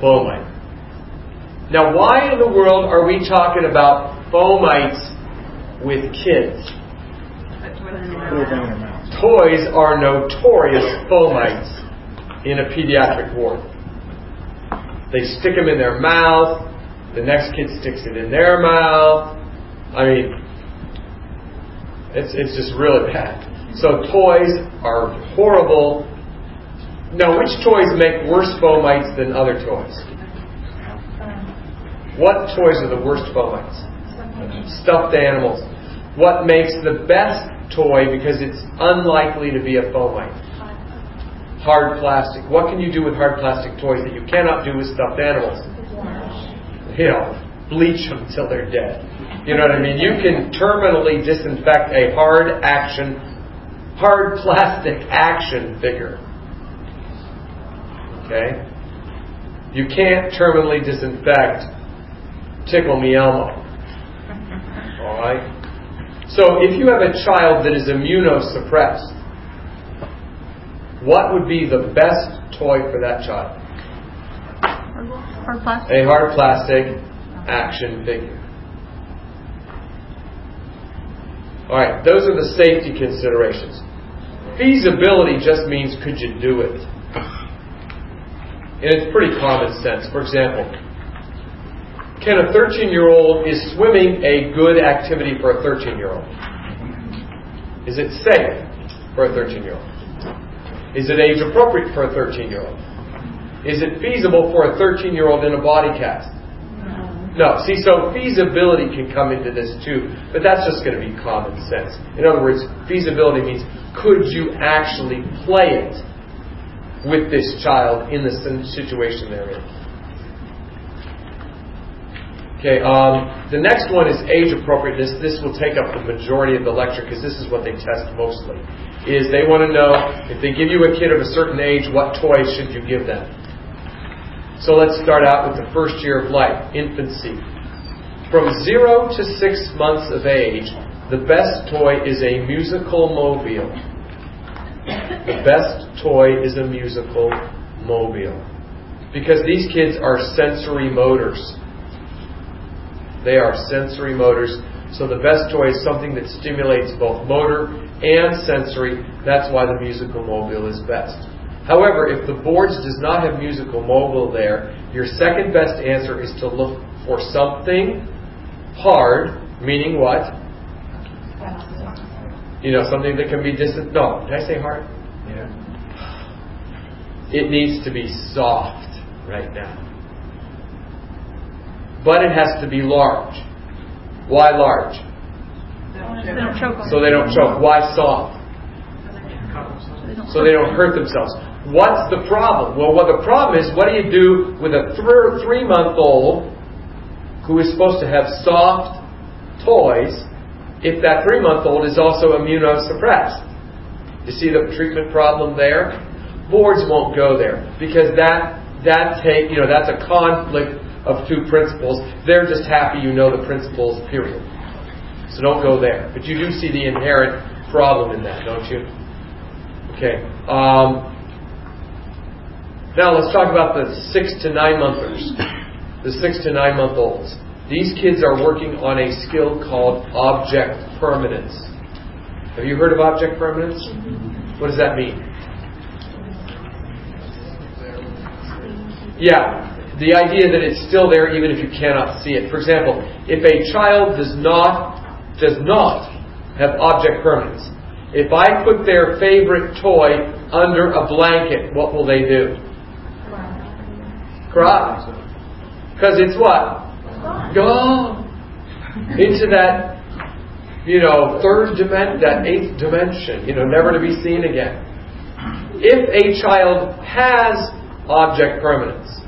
fomite. Now, why in the world are we talking about fomites with kids? Little thing in their mouth. Toys are notorious fomites in a pediatric ward. They stick them in their mouth. The next kid sticks it in their mouth. I mean, it's it's just really bad. So toys are horrible. Now, which toys make worse fomites than other toys? What toys are the worst fomites? Stuffed animals. What makes the best toy because it's unlikely to be a fomite? Hard plastic. What can you do with hard plastic toys that you cannot do with stuffed animals? You know, bleach them till they're dead. You know what I mean? You can terminally disinfect a hard action, hard plastic action figure. Okay? You can't terminally disinfect Tickle Me Elmo. Alright? So if you have a child that is immunosuppressed, what would be the best toy for that child? Hard plastic. A hard plastic action figure. All right, those are the safety considerations. Feasibility just means could you do it? And it's pretty common sense. For example, can a 13 year old, is swimming a good activity for a 13 year old? Is it safe for a 13 year old? Is it age appropriate for a 13 year old? Is it feasible for a 13 year old in a body cast? No. See, so feasibility can come into this too, but that's just going to be common sense. In other words, feasibility means could you actually play it with this child in the situation they're in? Okay, um, the next one is age appropriateness. This will take up the majority of the lecture because this is what they test mostly. Is they want to know if they give you a kid of a certain age, what toys should you give them? So let's start out with the first year of life, infancy. From zero to six months of age, the best toy is a musical mobile. The best toy is a musical mobile. Because these kids are sensory motors. They are sensory motors. So the best toy is something that stimulates both motor and sensory. That's why the musical mobile is best. However, if the boards does not have musical mobile there, your second best answer is to look for something hard, meaning what? You know, something that can be distant. No, did I say hard? Yeah. It needs to be soft right now. But it has to be large. Why large? They don't choke on So they don't choke. Why soft? So they don't hurt themselves. What's the problem? Well, what the problem is, what do you do with a th- three month old who is supposed to have soft toys if that three month old is also immunosuppressed? You see the treatment problem there? Boards won't go there because that that take you know that's a conflict of two principles. They're just happy you know the principles, period. So don't go there. But you do see the inherent problem in that, don't you? Okay. Um, now let's talk about the six to nine monthers, the six to nine month olds. These kids are working on a skill called object permanence. Have you heard of object permanence? What does that mean? Yeah, the idea that it's still there even if you cannot see it. For example, if a child does not does not have object permanence, if I put their favorite toy under a blanket, what will they do? Cry. Because it's what? Gone. Into that, you know, third dimension, that eighth dimension, you know, never to be seen again. If a child has object permanence,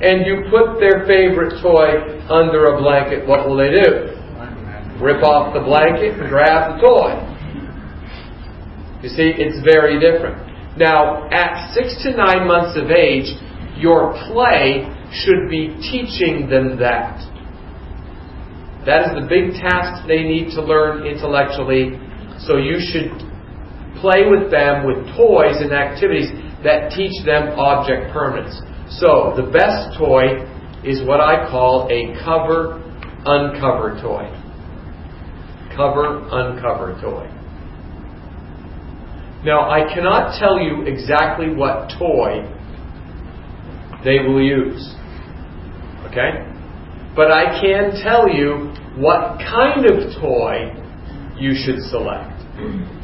and you put their favorite toy under a blanket, what will they do? Rip off the blanket and grab the toy. You see, it's very different. Now, at six to nine months of age, your play should be teaching them that. That is the big task they need to learn intellectually. So you should play with them with toys and activities that teach them object permanence. So the best toy is what I call a cover uncover toy. Cover uncover toy. Now I cannot tell you exactly what toy they will use. Okay? But I can tell you what kind of toy you should select.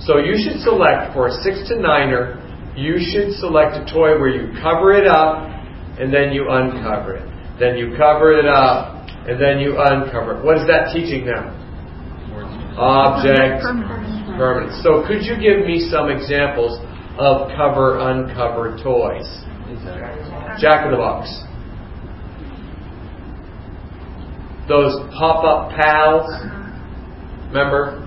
So you should select for a six to niner, you should select a toy where you cover it up and then you uncover it. Then you cover it up and then you uncover it. What is that teaching them? Object permanence. So could you give me some examples of cover uncover toys? Jack in the Box. Those pop up pals. Remember?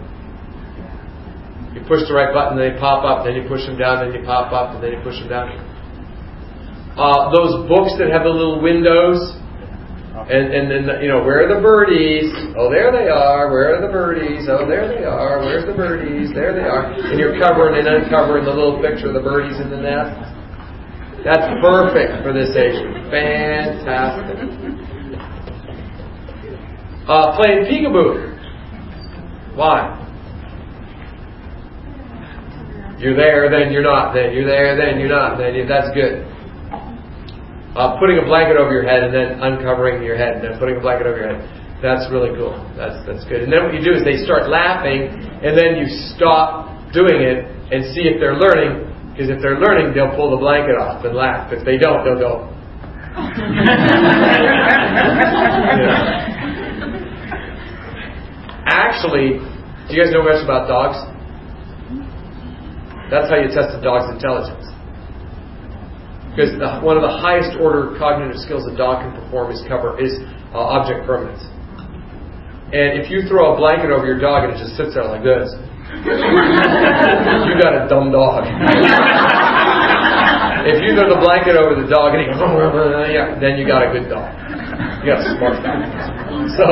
You push the right button, then they pop up, then you push them down, then you pop up, and then you push them down. Uh, those books that have the little windows, and and then you know where are the birdies? Oh, there they are. Where are the birdies? Oh, there they are. Where's the birdies? There they are. And you're covering and uncovering the little picture of the birdies in the nest. That's perfect for this age. Fantastic. Uh, playing peekaboo. Why? You're there, then you're not. Then you're there, then you're not. Then you, that's good. Uh, putting a blanket over your head and then uncovering your head and then putting a blanket over your head. That's really cool. That's that's good. And then what you do is they start laughing, and then you stop doing it and see if they're learning. Because if they're learning, they'll pull the blanket off and laugh. If they don't, they'll go. yeah. Actually, do you guys know much about dogs? That's how you test a dog's intelligence. Because the, one of the highest order cognitive skills a dog can perform is cover is uh, object permanence. And if you throw a blanket over your dog and it just sits there like this, you got a dumb dog. if you throw the blanket over the dog and he goes, then you got a good dog. Dog. So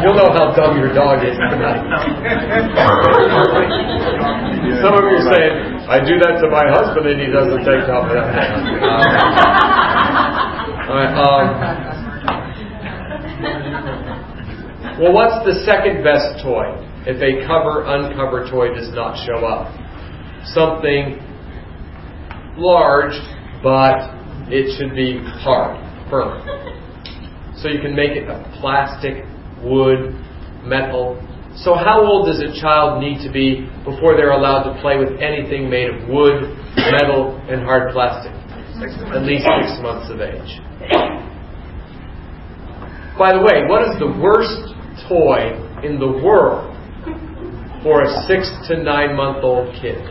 you'll know how dumb your dog is tonight. Some of you are saying, I do that to my husband and he doesn't take top of that. Um, um, well, what's the second best toy if a cover uncover toy does not show up? Something large, but it should be hard, firm. So you can make it of plastic, wood, metal. So how old does a child need to be before they're allowed to play with anything made of wood, metal, and hard plastic? At least six months of age. By the way, what is the worst toy in the world for a six to nine month old kid.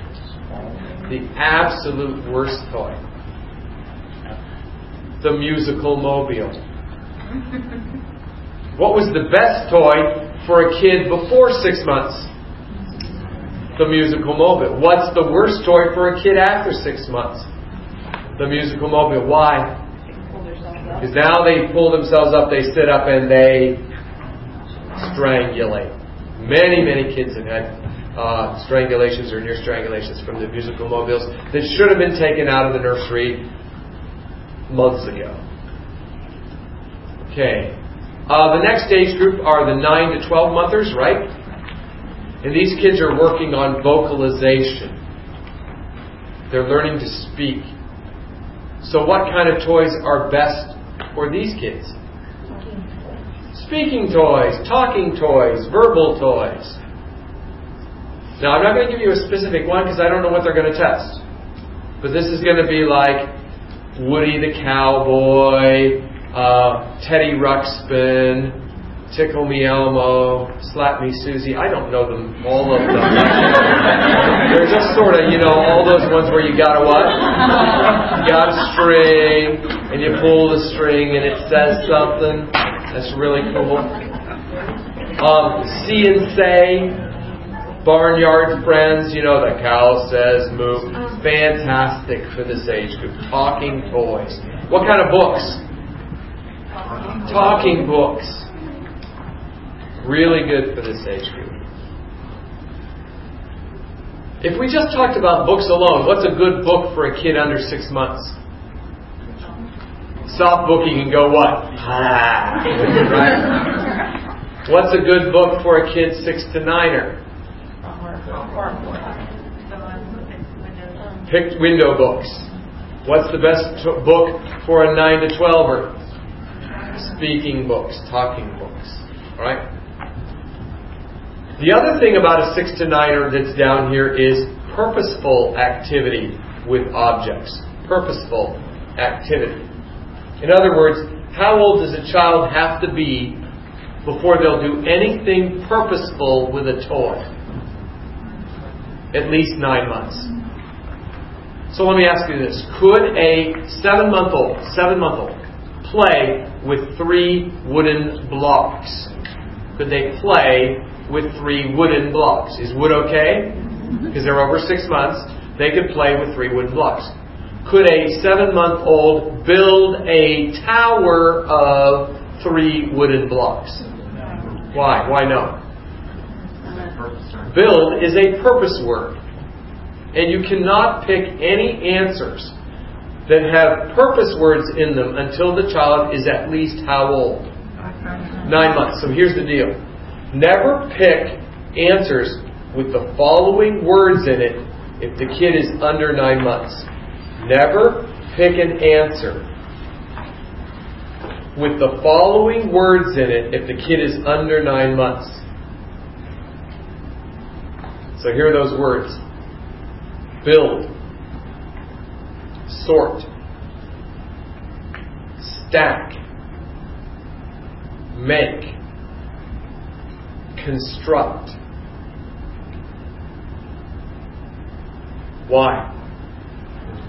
The absolute worst toy. The musical mobile. What was the best toy for a kid before six months? The musical mobile. What's the worst toy for a kid after six months? The musical mobile. Why? Because now they pull themselves up, they sit up, and they strangulate. Many, many kids have had uh, strangulations or near strangulations from the musical mobiles that should have been taken out of the nursery months ago. Okay. Uh, the next age group are the 9 to 12 monthers, right? And these kids are working on vocalization. They're learning to speak. So, what kind of toys are best for these kids? speaking toys, talking toys, verbal toys. Now, I'm not going to give you a specific one because I don't know what they're going to test. But this is going to be like Woody the Cowboy, uh, Teddy Ruxpin, Tickle Me Elmo, Slap Me Susie. I don't know them, all of them. They're just sort of, you know, all those ones where you gotta what? You got a string, and you pull the string, and it says something. That's really cool. Um, see and say, barnyard friends, you know, the cow says moo. Fantastic for this age group. Talking toys. What kind of books? Talking books. Really good for this age group. If we just talked about books alone, what's a good book for a kid under six months? soft book, you can go what? right? What's a good book for a kid six to niner? Picked window books. What's the best t- book for a nine to twelver? Speaking books, talking books. Right? The other thing about a six to niner that's down here is purposeful activity with objects. Purposeful activity. In other words, how old does a child have to be before they'll do anything purposeful with a toy? At least nine months. So let me ask you this. Could a seven month old, seven month old, play with three wooden blocks? Could they play with three wooden blocks? Is wood okay? Mm-hmm. Because they're over six months, they could play with three wooden blocks could a seven month old build a tower of three wooden blocks? Why? Why no? Build is a purpose word. And you cannot pick any answers that have purpose words in them until the child is at least how old? Nine months. So here's the deal. Never pick answers with the following words in it if the kid is under nine months. Never pick an answer with the following words in it if the kid is under nine months. So here are those words build, sort, stack, make, construct. Why?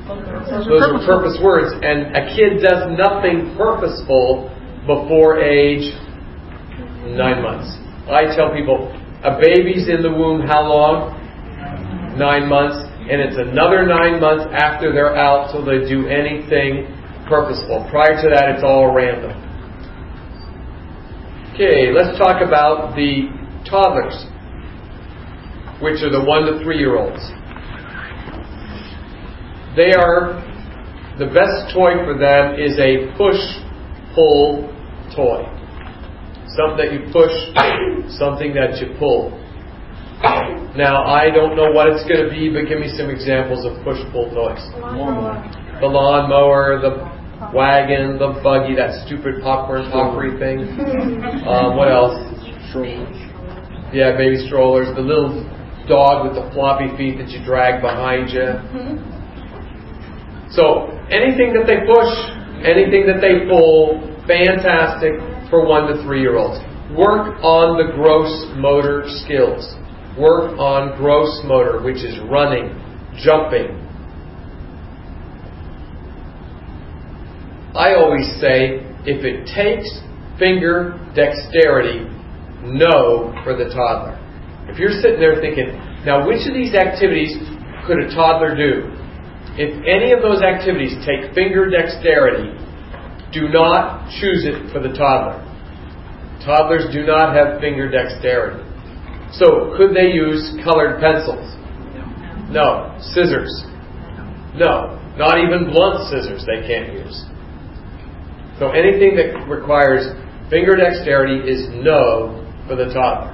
Those are purpose words, and a kid does nothing purposeful before age nine months. I tell people, a baby's in the womb how long? Nine months, and it's another nine months after they're out till they do anything purposeful. Prior to that, it's all random. Okay, let's talk about the toddlers, which are the one to three year olds. They are, the best toy for them is a push pull toy. Something that you push, something that you pull. Now, I don't know what it's going to be, but give me some examples of push pull toys. The lawnmower, the wagon, the buggy, that stupid popcorn poppery thing. Um, what else? Yeah, baby strollers. The little dog with the floppy feet that you drag behind you. So anything that they push, anything that they pull, fantastic for one to three year olds. Work on the gross motor skills. Work on gross motor, which is running, jumping. I always say if it takes finger dexterity, no for the toddler. If you're sitting there thinking, now which of these activities could a toddler do? If any of those activities take finger dexterity, do not choose it for the toddler. Toddlers do not have finger dexterity. So, could they use colored pencils? No. Scissors? No. Not even blunt scissors they can't use. So, anything that requires finger dexterity is no for the toddler.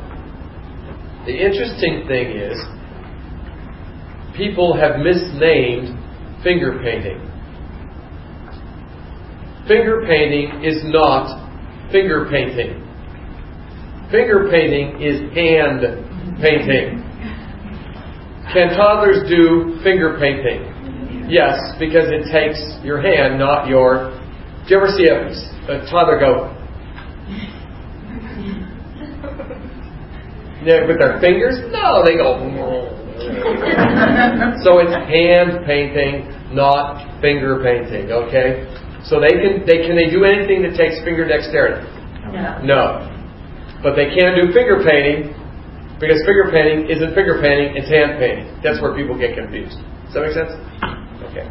The interesting thing is, people have misnamed finger painting. Finger painting is not finger painting. Finger painting is hand painting. Can toddlers do finger painting? Yes, because it takes your hand, not your. Do you ever see a, a toddler go? Yeah, with their fingers? No, they go. so it's hand painting, not finger painting. Okay. So they can they can they do anything that takes finger dexterity? No. No. But they can do finger painting because finger painting isn't finger painting; it's hand painting. That's where people get confused. Does that make sense? Okay.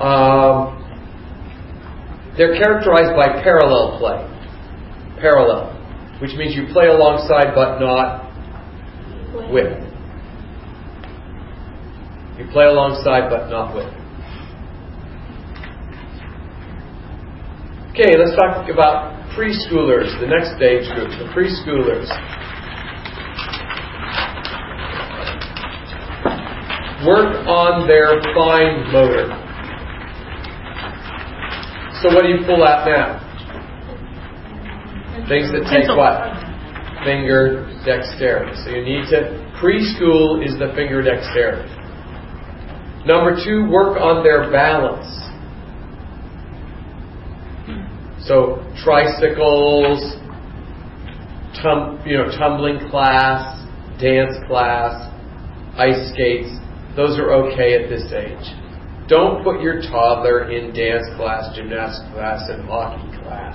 Um, they're characterized by parallel play. Parallel, which means you play alongside but not with. You play alongside but not with. Okay, let's talk about preschoolers, the next age group, the preschoolers. Work on their fine motor. So what do you pull out now? Things that take what? Finger dexterity. So you need to, preschool is the finger dexterity. Number two, work on their balance. So tricycles, tum, you know, tumbling class, dance class, ice skates, those are okay at this age. Don't put your toddler in dance class, gymnastics class, and hockey class.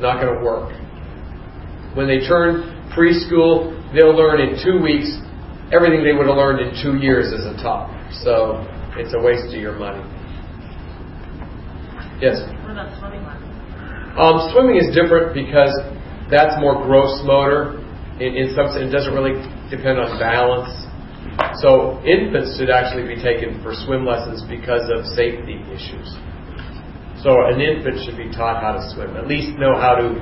Not going to work. When they turn preschool, they'll learn in two weeks everything they would have learned in two years as a toddler. So it's a waste of your money. Yes? What about swimming lessons? Um, swimming is different because that's more gross motor. In, in some sense, it doesn't really depend on balance. So infants should actually be taken for swim lessons because of safety issues. So an infant should be taught how to swim, at least know how to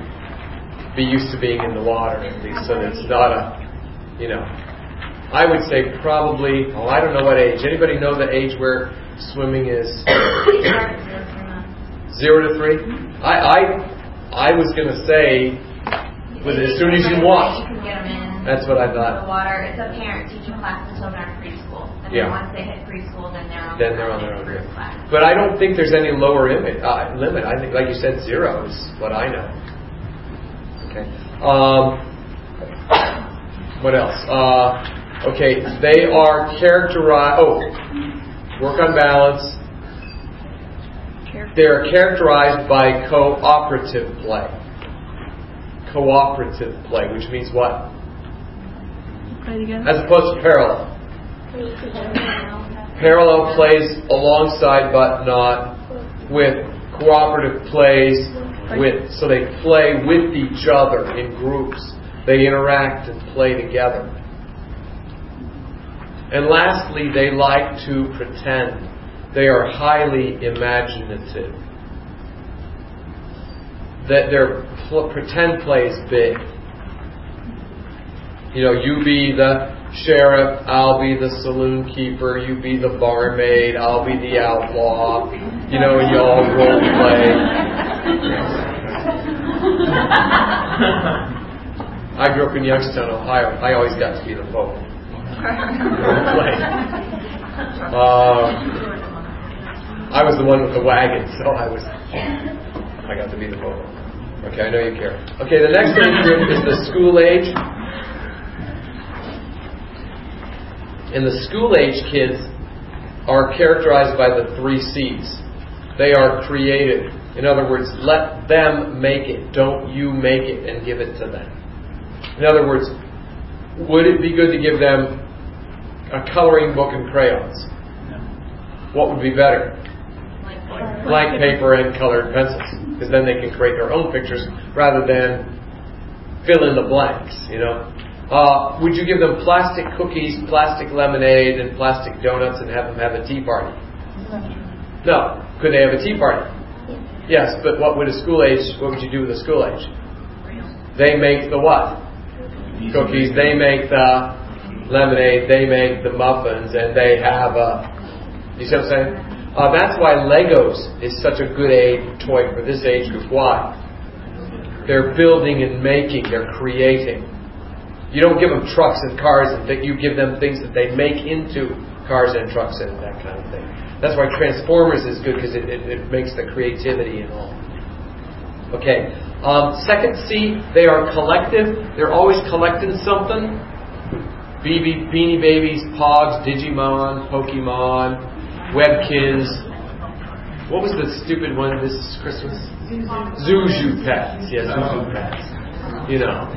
be used to being in the water, at least, so that it's not a, you know. I would say probably, oh, I don't know what age. Anybody know the age where swimming is zero to three? I, I, I was going to say, with as soon as you walk. You can get them in. That's what I The thought. water, it's a parent-teacher class until they're in preschool. And Yeah. then once they hit preschool, then they're on. Then they're on their own. group yeah. class. But I don't think there's any lower limit. Uh, limit. I think, like you said, zero is what I know. Okay. Um, what else? Uh, okay, they are characterized. Oh, work on balance. They are characterized by cooperative play. Cooperative play, which means what? Play. As opposed to parallel. Parallel plays alongside but not with. Cooperative plays with, so they play with each other in groups. They interact and play together. And lastly, they like to pretend. They are highly imaginative. That their pl- pretend play is big. You know, you be the sheriff, I'll be the saloon keeper, you be the barmaid, I'll be the outlaw. You know, and you all role play. I grew up in Youngstown, Ohio. I always got to be the Pope. Role play. Um, I was the one with the wagon, so I was. I got to be the Pope. Okay, I know you care. Okay, the next age group is the school age. And the school age kids are characterized by the three C's. They are creative. In other words, let them make it. Don't you make it and give it to them. In other words, would it be good to give them a coloring book and crayons? What would be better? Blank paper and colored pencils. Because then they can create their own pictures rather than fill in the blanks, you know? Uh, would you give them plastic cookies, plastic lemonade, and plastic donuts and have them have a tea party? No. Could they have a tea party? Yes, but what would a school age, what would you do with a school age? They make the what? Cookies, they make the lemonade, they make the muffins, and they have a, you see what I'm saying? Uh, that's why Legos is such a good aid toy for this age group. Why? They're building and making, they're creating. You don't give them trucks and cars, and you give them things that they make into cars and trucks and that kind of thing. That's why Transformers is good because it, it, it makes the creativity and all. Okay. Um, second C, they are collective. They're always collecting something. BB, Beanie Babies, Pogs, Digimon, Pokemon, Webkinz. What was the stupid one this Christmas? Zhu Zhu Pets. Yeah, Zhu Zhu Pets. You know,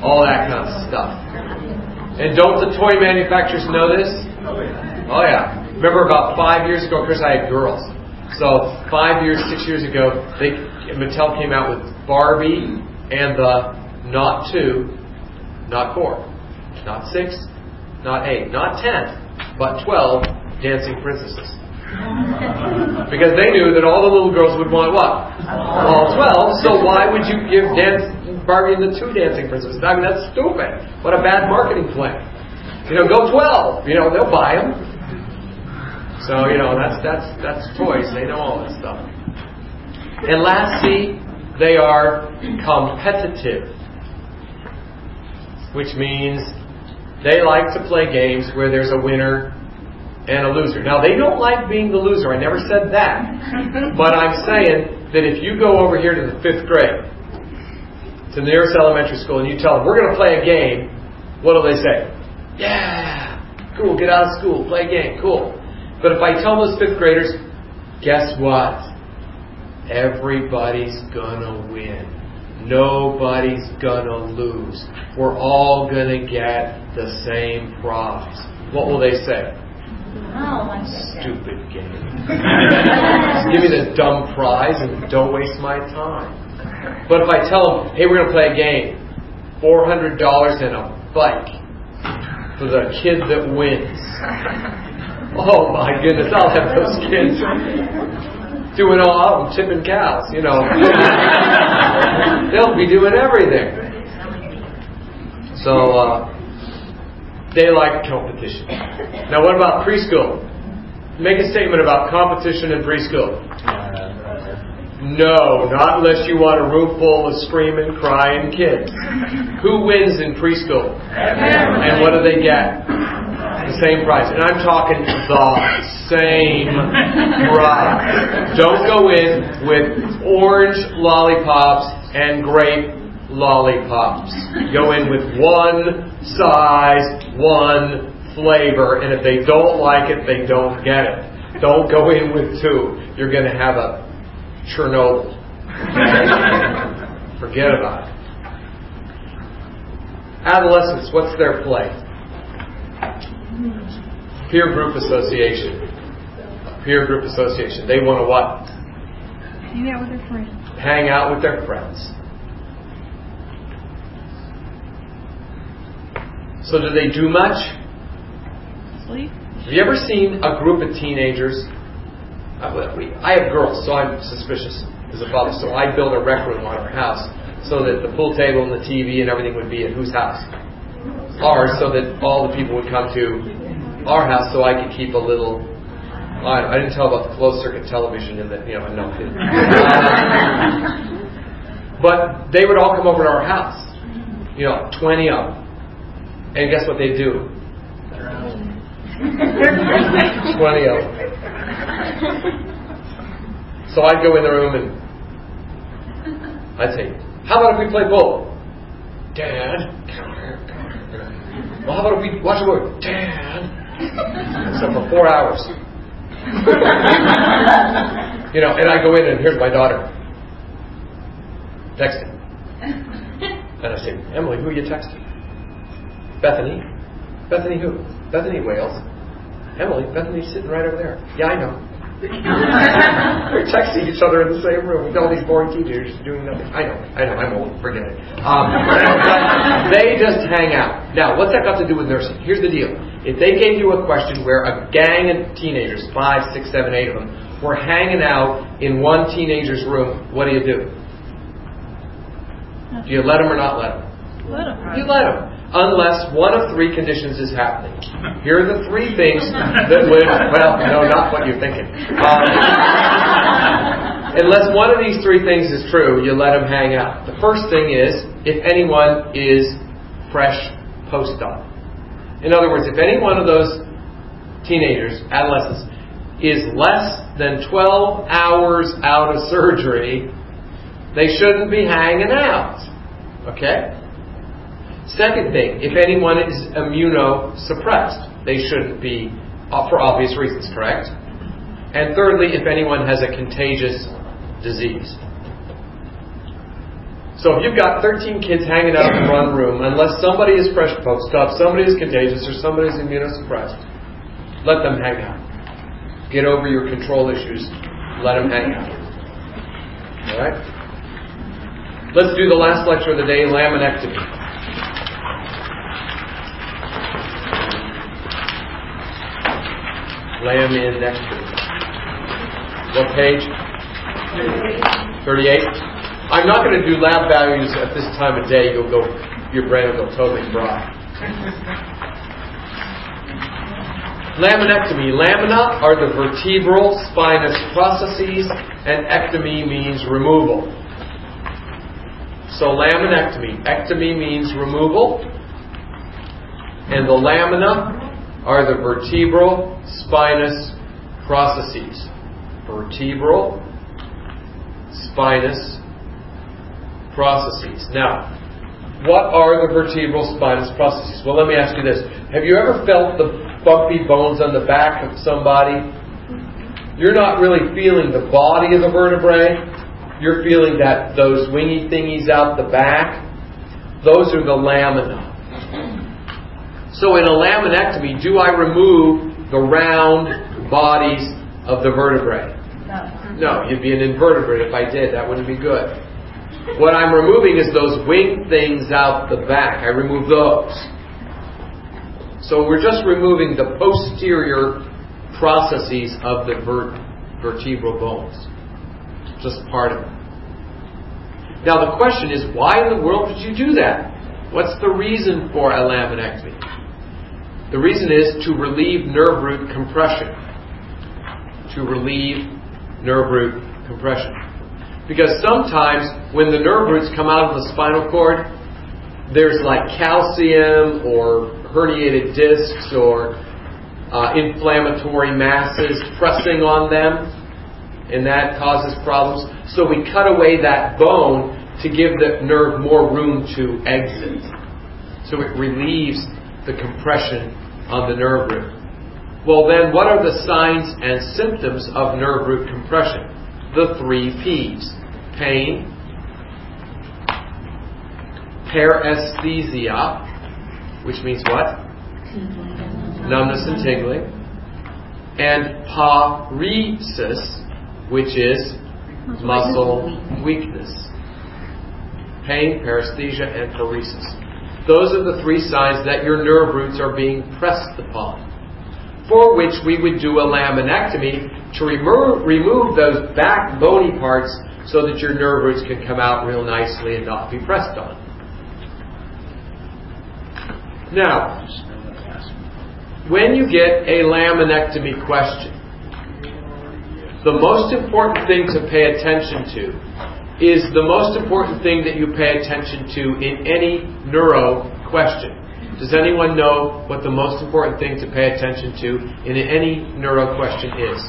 all that kind of stuff. And don't the toy manufacturers know this? Oh yeah. Remember about five years ago, Chris, I had girls. So five years, six years ago, they Mattel came out with Barbie and the not two, not four, not six, not eight, not ten, but twelve dancing princesses. because they knew that all the little girls would want what? All twelve. So why would you give dance Barbie and the two dancing princesses? I mean, that's stupid. What a bad marketing plan. You know, go twelve. You know, they'll buy them. So you know, that's that's that's toys. They know all that stuff. And last C, they are competitive, which means they like to play games where there's a winner and a loser. Now, they don't like being the loser. I never said that. but I'm saying that if you go over here to the fifth grade, to the nearest elementary school, and you tell them, we're going to play a game, what do they say? Yeah, cool, get out of school, play a game, cool. But if I tell those fifth graders, guess what? Everybody's gonna win. Nobody's gonna lose. We're all gonna get the same prize. What will they say? Oh. Stupid game. Give me the dumb prize and don't waste my time. But if I tell them, hey, we're gonna play a game, four hundred dollars and a bike. for the kid that wins. Oh my goodness, I'll have those kids doing all out and tipping cows, you know. They'll be doing everything. So uh, they like competition. Now, what about preschool? Make a statement about competition in preschool. No, not unless you want a room full of screaming, crying kids. Who wins in preschool? And what do they get? The same price. And I'm talking the same price. Don't go in with orange lollipops and grape lollipops. Go in with one size, one flavor, and if they don't like it, they don't get it. Don't go in with two. You're going to have a Chernobyl. Forget about it. Adolescents, what's their play? Peer group association. Peer group association. They want to what? Hang out with their friends. Hang out with their friends. So do they do much? Sleep. Have you ever seen a group of teenagers uh, I have girls, so I'm suspicious as a father. So I built a rec room on our house so that the pool table and the TV and everything would be at whose house? Ours, so that all the people would come to our house so I could keep a little. I, I didn't tell about the closed circuit television and the, you know, no. but they would all come over to our house. You know, 20 of them. And guess what they do? 20 of them. So I'd go in the room and I'd say, How about if we play bowling? Dad. Well, how about if we watch a movie? Dad. So for four hours. you know, and I go in and here's my daughter texting. And I say, Emily, who are you texting? Bethany. Bethany who? Bethany Wales. Emily, Bethany's sitting right over there. Yeah, I know. We're texting each other in the same room with all these boring teenagers doing nothing. I know, I know, I'm old. Forget it. Um, they just hang out. Now, what's that got to do with nursing? Here's the deal. If they gave you a question where a gang of teenagers, five, six, seven, eight of them, were hanging out in one teenager's room, what do you do? Do you let them or not let them? Let them. You let them unless one of three conditions is happening. Here are the three things that would, well, no, not what you're thinking. Um, unless one of these three things is true, you let them hang out. The first thing is if anyone is fresh post op. In other words, if any one of those teenagers, adolescents, is less than 12 hours out of surgery, they shouldn't be hanging out. Okay? Second thing, if anyone is immunosuppressed, they shouldn't be, uh, for obvious reasons, correct? And thirdly, if anyone has a contagious disease. So if you've got 13 kids hanging out in one room, unless somebody is fresh post up, somebody is contagious, or somebody is immunosuppressed, let them hang out. Get over your control issues. Let them hang out. All right? Let's do the last lecture of the day, laminectomy. Lamb in next to it. What page? 38. I'm not going to do lab values at this time of day. You'll go, your brain will go totally dry. Laminectomy. Lamina are the vertebral spinous processes, and ectomy means removal. So laminectomy. Ectomy means removal, and the lamina are the vertebral spinous processes. Vertebral spinous processes. Now, what are the vertebral spinous processes? Well, let me ask you this. Have you ever felt the bumpy bones on the back of somebody? You're not really feeling the body of the vertebrae. You're feeling that those wingy thingies out the back. Those are the lamina. So in a laminectomy, do I remove the round bodies of the vertebrae? No. No, you'd be an invertebrate if I did. That wouldn't be good. What I'm removing is those wing things out the back. I remove those. So we're just removing the posterior processes of the vert- vertebral bones. Just part of it. Now the question is, why in the world would you do that? What's the reason for a laminectomy? The reason is to relieve nerve root compression. To relieve nerve root compression. Because sometimes when the nerve roots come out of the spinal cord, there's like calcium or herniated discs or uh, inflammatory masses pressing on them, and that causes problems. So we cut away that bone to give the nerve more room to exit. So it relieves the compression on the nerve root. Well, then, what are the signs and symptoms of nerve root compression? The three P's pain, paresthesia, which means what? Numbness and tingling, and paresis, which is muscle weakness. Pain, paresthesia, and paresis. Those are the three signs that your nerve roots are being pressed upon. For which we would do a laminectomy to remove, remove those back bony parts so that your nerve roots can come out real nicely and not be pressed on. Now, when you get a laminectomy question, the most important thing to pay attention to is the most important thing that you pay attention to in any neuro question. Does anyone know what the most important thing to pay attention to in any neuro question is?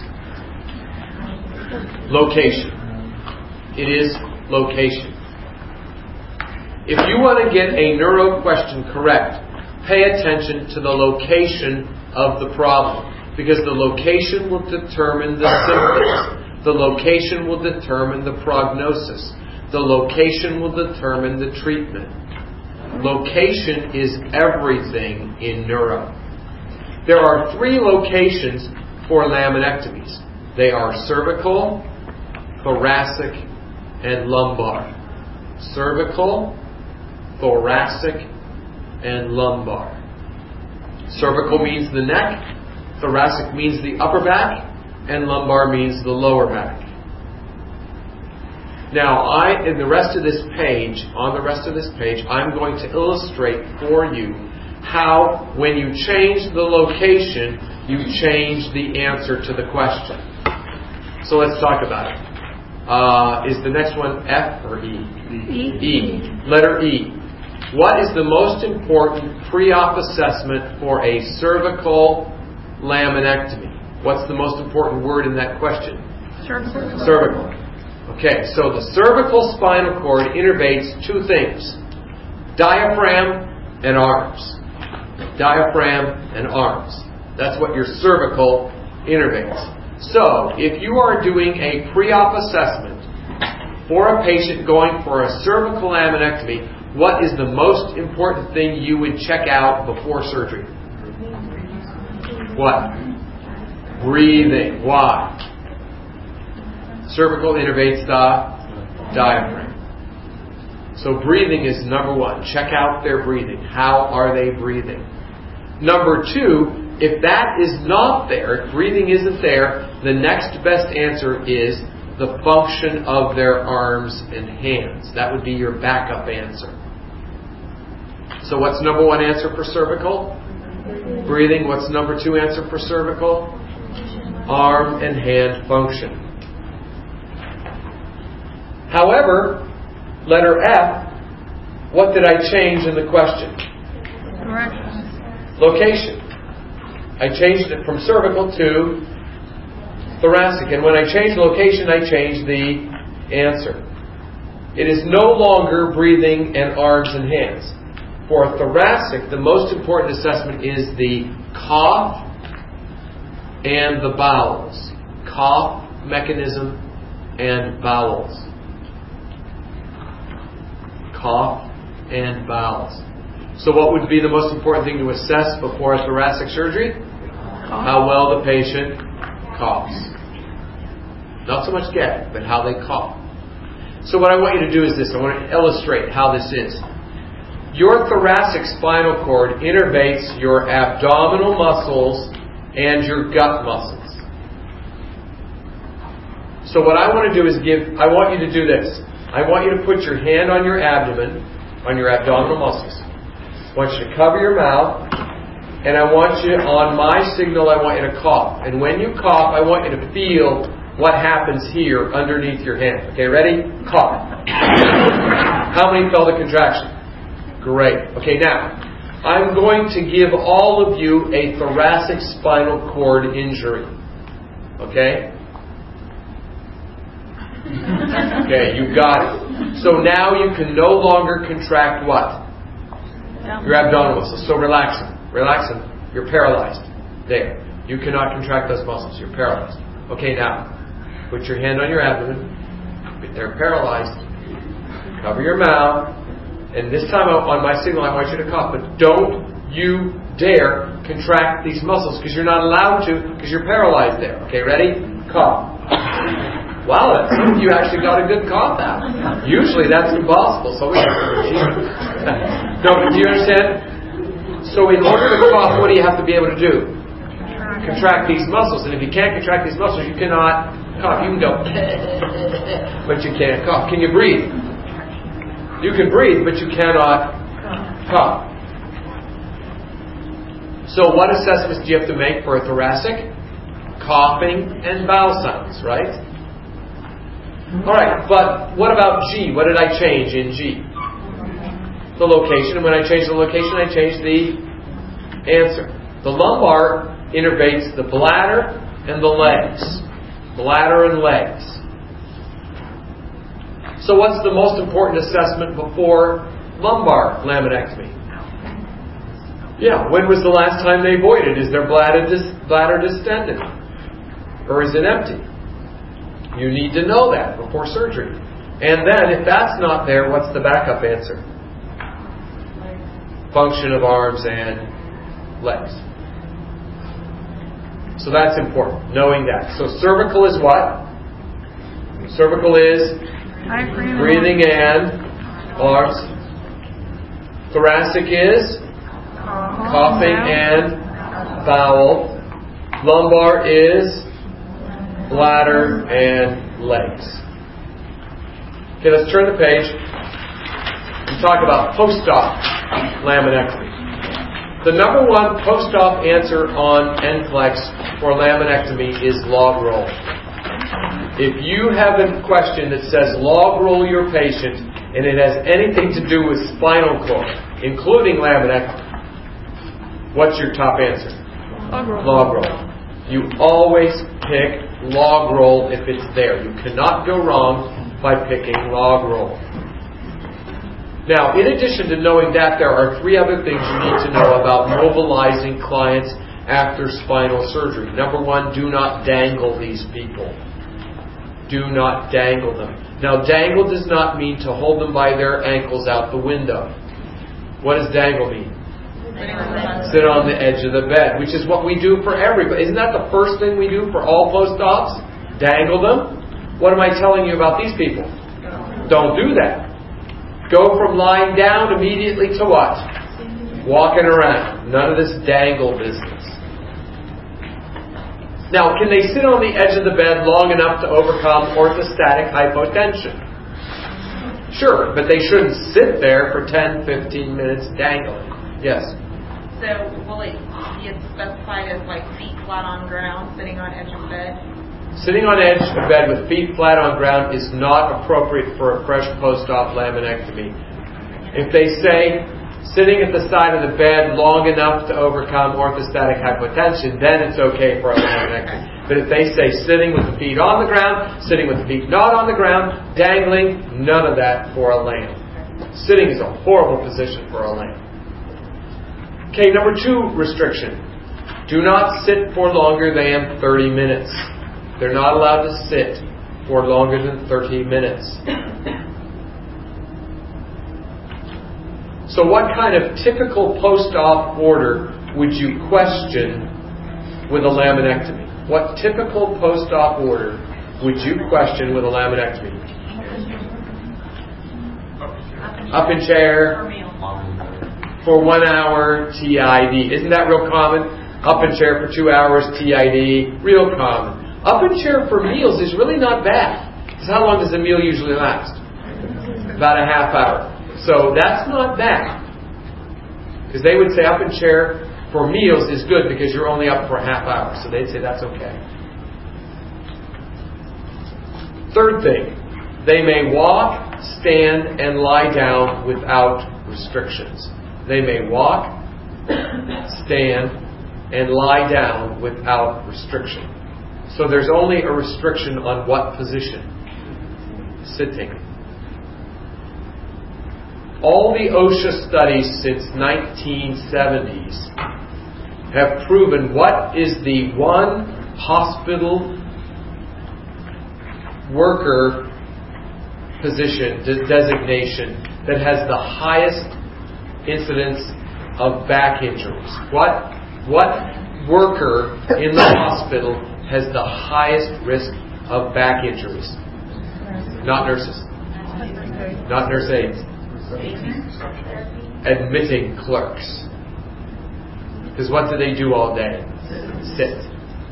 Location. It is location. If you want to get a neuro question correct, pay attention to the location of the problem because the location will determine the symptoms. The location will determine the prognosis. The location will determine the treatment. Location is everything in neuro. There are three locations for laminectomies. They are cervical, thoracic, and lumbar. Cervical, thoracic, and lumbar. Cervical means the neck, thoracic means the upper back, and lumbar means the lower back. Now, I, in the rest of this page, on the rest of this page, I'm going to illustrate for you how, when you change the location, you change the answer to the question. So let's talk about it. Uh, is the next one F or E? E. E. Letter E. What is the most important pre-op assessment for a cervical laminectomy? What's the most important word in that question? Cervical. Cervical. Okay, so the cervical spinal cord innervates two things diaphragm and arms. Diaphragm and arms. That's what your cervical innervates. So, if you are doing a pre op assessment for a patient going for a cervical laminectomy, what is the most important thing you would check out before surgery? What? Breathing. Why? Cervical innervates the diaphragm. So breathing is number one. Check out their breathing. How are they breathing? Number two, if that is not there, if breathing isn't there, the next best answer is the function of their arms and hands. That would be your backup answer. So what's number one answer for cervical? Breathing. What's number two answer for cervical? Arm and hand function. However, letter F, what did I change in the question? Location. I changed it from cervical to thoracic. And when I changed location, I changed the answer. It is no longer breathing and arms and hands. For thoracic, the most important assessment is the cough and the bowels. Cough mechanism and bowels. Cough and bowels. So, what would be the most important thing to assess before a thoracic surgery? How well the patient coughs. Not so much get, but how they cough. So, what I want you to do is this I want to illustrate how this is. Your thoracic spinal cord innervates your abdominal muscles and your gut muscles. So what I want to do is give, I want you to do this. I want you to put your hand on your abdomen, on your abdominal muscles. I want you to cover your mouth, and I want you, on my signal, I want you to cough. And when you cough, I want you to feel what happens here underneath your hand. Okay, ready? Cough. How many felt a contraction? Great. Okay, now, I'm going to give all of you a thoracic spinal cord injury. Okay? Okay, you got it. So now you can no longer contract what? Your abdominal muscles. So relax them. Relax them. You're paralyzed. There. You cannot contract those muscles. You're paralyzed. Okay, now, put your hand on your abdomen. They're paralyzed. Cover your mouth. And this time on my signal, I want you to cough. But don't you dare contract these muscles because you're not allowed to because you're paralyzed there. Okay, ready? Cough. Wow, you actually got a good cough out. Usually that's impossible. So no, do you understand? So in order to cough, what do you have to be able to do? Contract these muscles. And if you can't contract these muscles, you cannot cough. You can go, but you can't cough. Can you breathe? You can breathe, but you cannot cough. So what assessments do you have to make for a thoracic? Coughing and bowel sounds, right? All right, but what about G? What did I change in G? The location. And when I change the location, I change the answer. The lumbar innervates the bladder and the legs. Bladder and legs. So, what's the most important assessment before lumbar laminectomy? Yeah, when was the last time they voided? Is their bladder, dis- bladder distended? Or is it empty? You need to know that before surgery. And then, if that's not there, what's the backup answer? Function of arms and legs. So that's important, knowing that. So cervical is what? Cervical is breathing and arms. Thoracic is coughing and bowel. Lumbar is bladder, and legs. Okay, let's turn the page and talk about post-op laminectomy. The number one post-op answer on NCLEX for laminectomy is log roll. If you have a question that says log roll your patient and it has anything to do with spinal cord, including laminectomy, what's your top answer? Log roll. Log roll. You always pick log roll if it's there. You cannot go wrong by picking log roll. Now, in addition to knowing that, there are three other things you need to know about mobilizing clients after spinal surgery. Number one, do not dangle these people. Do not dangle them. Now, dangle does not mean to hold them by their ankles out the window. What does dangle mean? Sit on the edge of the bed, which is what we do for everybody. Isn't that the first thing we do for all post-ops? Dangle them? What am I telling you about these people? Don't do that. Go from lying down immediately to what? Walking around. None of this dangle business. Now, can they sit on the edge of the bed long enough to overcome orthostatic hypotension? Sure, but they shouldn't sit there for 10, 15 minutes dangling. Yes? So will it be specified as like feet flat on ground, sitting on edge of bed? Sitting on edge of bed with feet flat on ground is not appropriate for a fresh post-op laminectomy. If they say sitting at the side of the bed long enough to overcome orthostatic hypotension, then it's okay for a laminectomy. But if they say sitting with the feet on the ground, sitting with the feet not on the ground, dangling, none of that for a lamb. Sitting is a horrible position for a lamb. Okay, number two restriction. Do not sit for longer than 30 minutes. They're not allowed to sit for longer than 30 minutes. So, what kind of typical post op order would you question with a laminectomy? What typical post op order would you question with a laminectomy? Up in chair, for one hour TID. Isn't that real common? Up in chair for two hours TID. Real common. Up in chair for meals is really not bad. Because how long does a meal usually last? About a half hour. So that's not bad. Because they would say up in chair for meals is good because you're only up for a half hour. So they'd say that's okay. Third thing, they may walk, stand, and lie down without restrictions. They may walk, stand, and lie down without restriction. So there's only a restriction on what position? Sitting. All the OSHA studies since 1970s have proven what is the one hospital worker position designation that has the highest incidence of back injuries. What what worker in the hospital has the highest risk of back injuries? Not nurses. Not nurse aides. Admitting clerks. Because what do they do all day? Sit.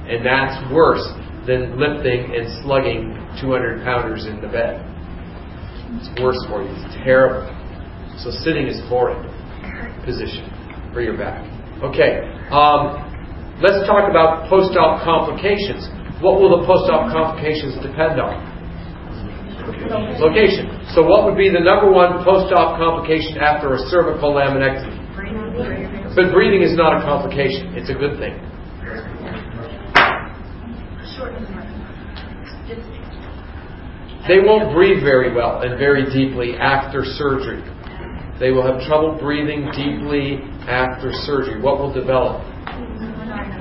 And that's worse than lifting and slugging 200 pounders in the bed. It's worse for you. It's terrible. So sitting is horrid position for your back. Okay. Um, let's talk about post-op complications. What will the post-op complications depend on? Location. So what would be the number one post-op complication after a cervical laminectomy? But breathing is not a complication. It's a good thing. They won't breathe very well and very deeply after surgery. They will have trouble breathing deeply after surgery. What will develop?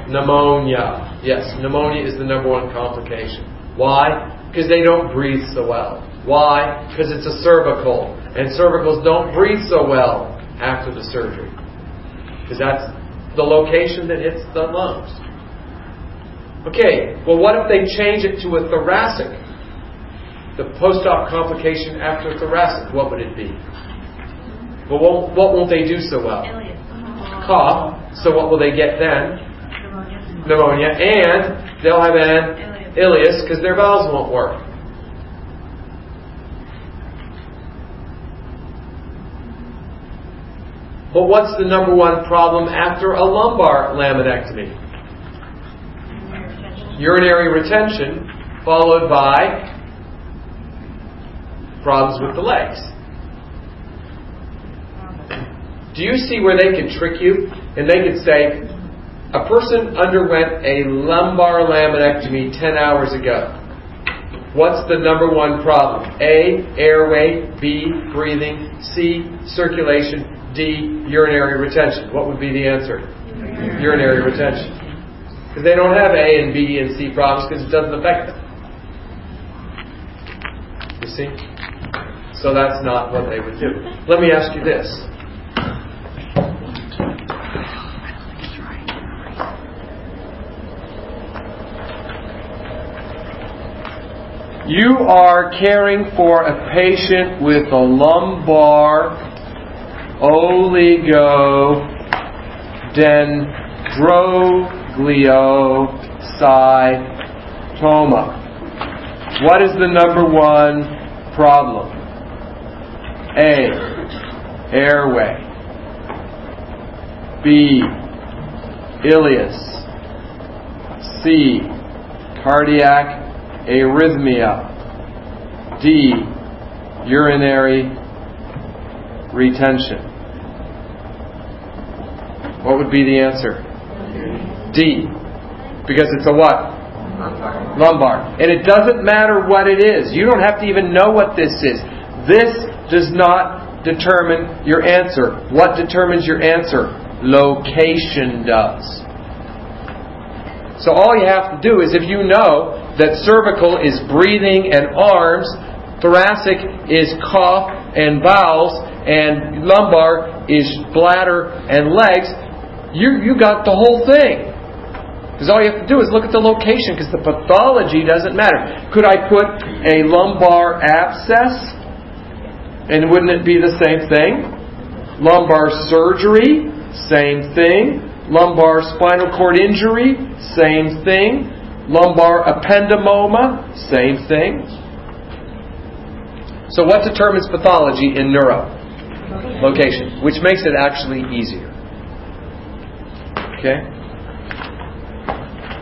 Pneumonia. Yes, pneumonia is the number one complication. Why? Because they don't breathe so well. Why? Because it's a cervical. And cervicals don't breathe so well after the surgery. Because that's the location that hits the lungs. Okay, well, what if they change it to a thoracic? The post op complication after thoracic, what would it be? Well, what won't they do so well? Cough. So, what will they get then? Pneumonia. And they'll have an ileus because their valves won't work. But what's the number one problem after a lumbar laminectomy? Urinary retention, followed by problems with the legs. Do you see where they can trick you? And they can say, a person underwent a lumbar laminectomy 10 hours ago. What's the number one problem? A, airway. B, breathing. C, circulation. D, urinary retention. What would be the answer? Urinary retention. Because they don't have A and B and C problems because it doesn't affect them. You see? So that's not what they would do. Let me ask you this. You are caring for a patient with a lumbar oligodendrogliosarcoma. What is the number one problem? A. Airway. B. Ileus. C. Cardiac arrhythmia. D. Urinary retention. What would be the answer? D. Because it's a what? Lumbar. And it doesn't matter what it is. You don't have to even know what this is. This does not determine your answer. What determines your answer? Location does. So all you have to do is if you know that cervical is breathing and arms, thoracic is cough and bowels, and lumbar is bladder and legs, you, you got the whole thing. Because all you have to do is look at the location, because the pathology doesn't matter. Could I put a lumbar abscess? And wouldn't it be the same thing? Lumbar surgery, same thing. Lumbar spinal cord injury, same thing. Lumbar ependymoma, same thing. So, what determines pathology in neuro? Location, which makes it actually easier. Okay?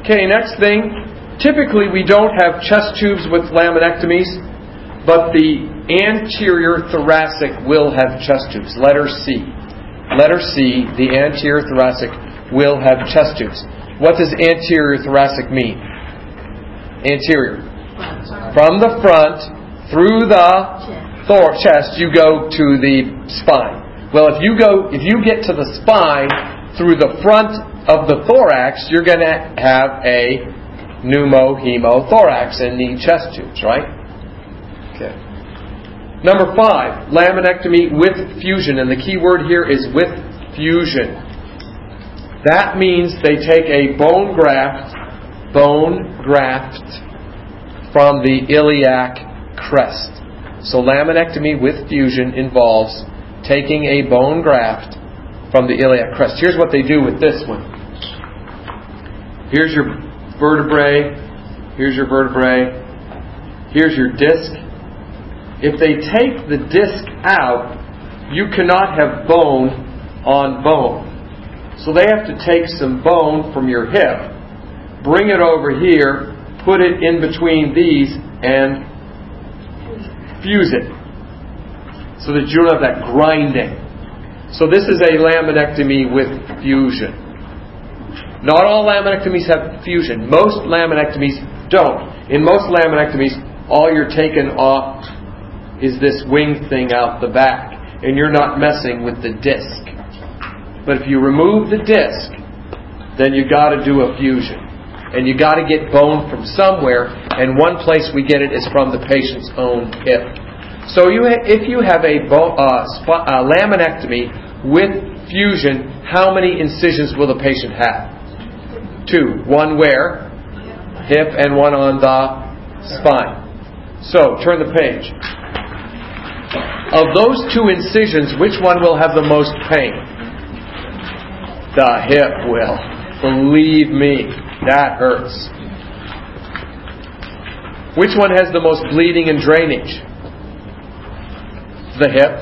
Okay, next thing. Typically, we don't have chest tubes with laminectomies, but the anterior thoracic will have chest tubes. Letter C. Letter C, the anterior thoracic will have chest tubes. What does anterior thoracic mean? Anterior. From the front, through the thor- chest, you go to the spine. Well, if you go, if you get to the spine through the front of the thorax, you're going to have a pneumohemothorax and the chest tubes, right? Okay. Number five, laminectomy with fusion, and the key word here is with fusion. That means they take a bone graft, bone graft from the iliac crest. So laminectomy with fusion involves taking a bone graft from the iliac crest. Here's what they do with this one. Here's your vertebrae. Here's your vertebrae. Here's your disc. If they take the disc out, you cannot have bone on bone. So they have to take some bone from your hip, bring it over here, put it in between these, and fuse it so that you don't have that grinding. So this is a laminectomy with fusion. Not all laminectomies have fusion. Most laminectomies don't. In most laminectomies, all you're taking off is this wing thing out the back, and you're not messing with the disc. But if you remove the disc, then you got to do a fusion. And you got to get bone from somewhere, and one place we get it is from the patient's own hip. So you, if you have a bo- uh, sp- uh, laminectomy with fusion, how many incisions will the patient have? Two. One where? Hip, and one on the spine. So turn the page. Of those two incisions, which one will have the most pain? The hip will. Believe me, that hurts. Which one has the most bleeding and drainage? The hip.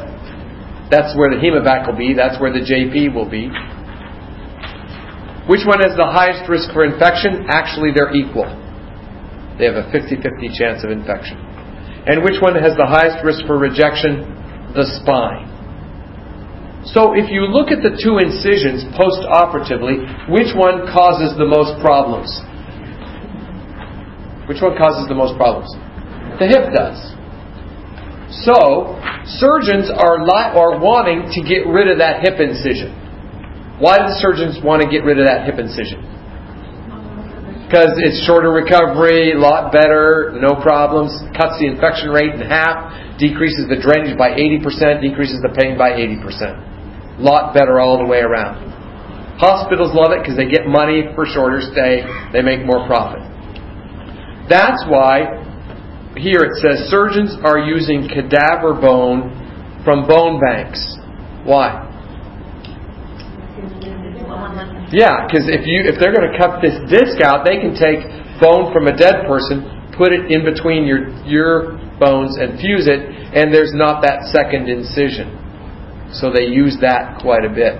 That's where the hemovac will be. That's where the JP will be. Which one has the highest risk for infection? Actually, they're equal. They have a 50 50 chance of infection. And which one has the highest risk for rejection? The spine. So if you look at the two incisions post operatively, which one causes the most problems? Which one causes the most problems? The hip does. So, surgeons are, li- are wanting to get rid of that hip incision. Why do surgeons want to get rid of that hip incision? Because it's shorter recovery, a lot better, no problems, cuts the infection rate in half, decreases the drainage by 80%, decreases the pain by 80%. Lot better all the way around. Hospitals love it because they get money for shorter stay, they make more profit. That's why here it says surgeons are using cadaver bone from bone banks. Why? Yeah, because if you if they're going to cut this disc out, they can take bone from a dead person, put it in between your your bones, and fuse it, and there's not that second incision. So they use that quite a bit.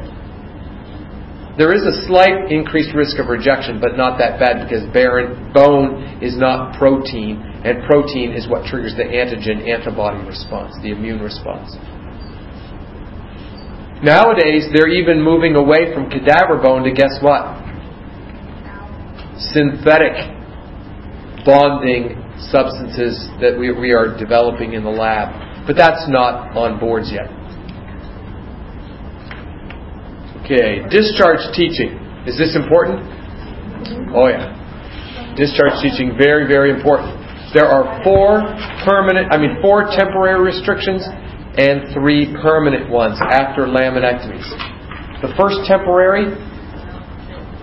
There is a slight increased risk of rejection, but not that bad because barren bone is not protein, and protein is what triggers the antigen antibody response, the immune response. Nowadays, they're even moving away from cadaver bone to guess what? Synthetic bonding substances that we, we are developing in the lab. But that's not on boards yet. Okay, discharge teaching. Is this important? Oh, yeah. Discharge teaching, very, very important. There are four permanent, I mean, four temporary restrictions and three permanent ones after laminectomies. The first temporary,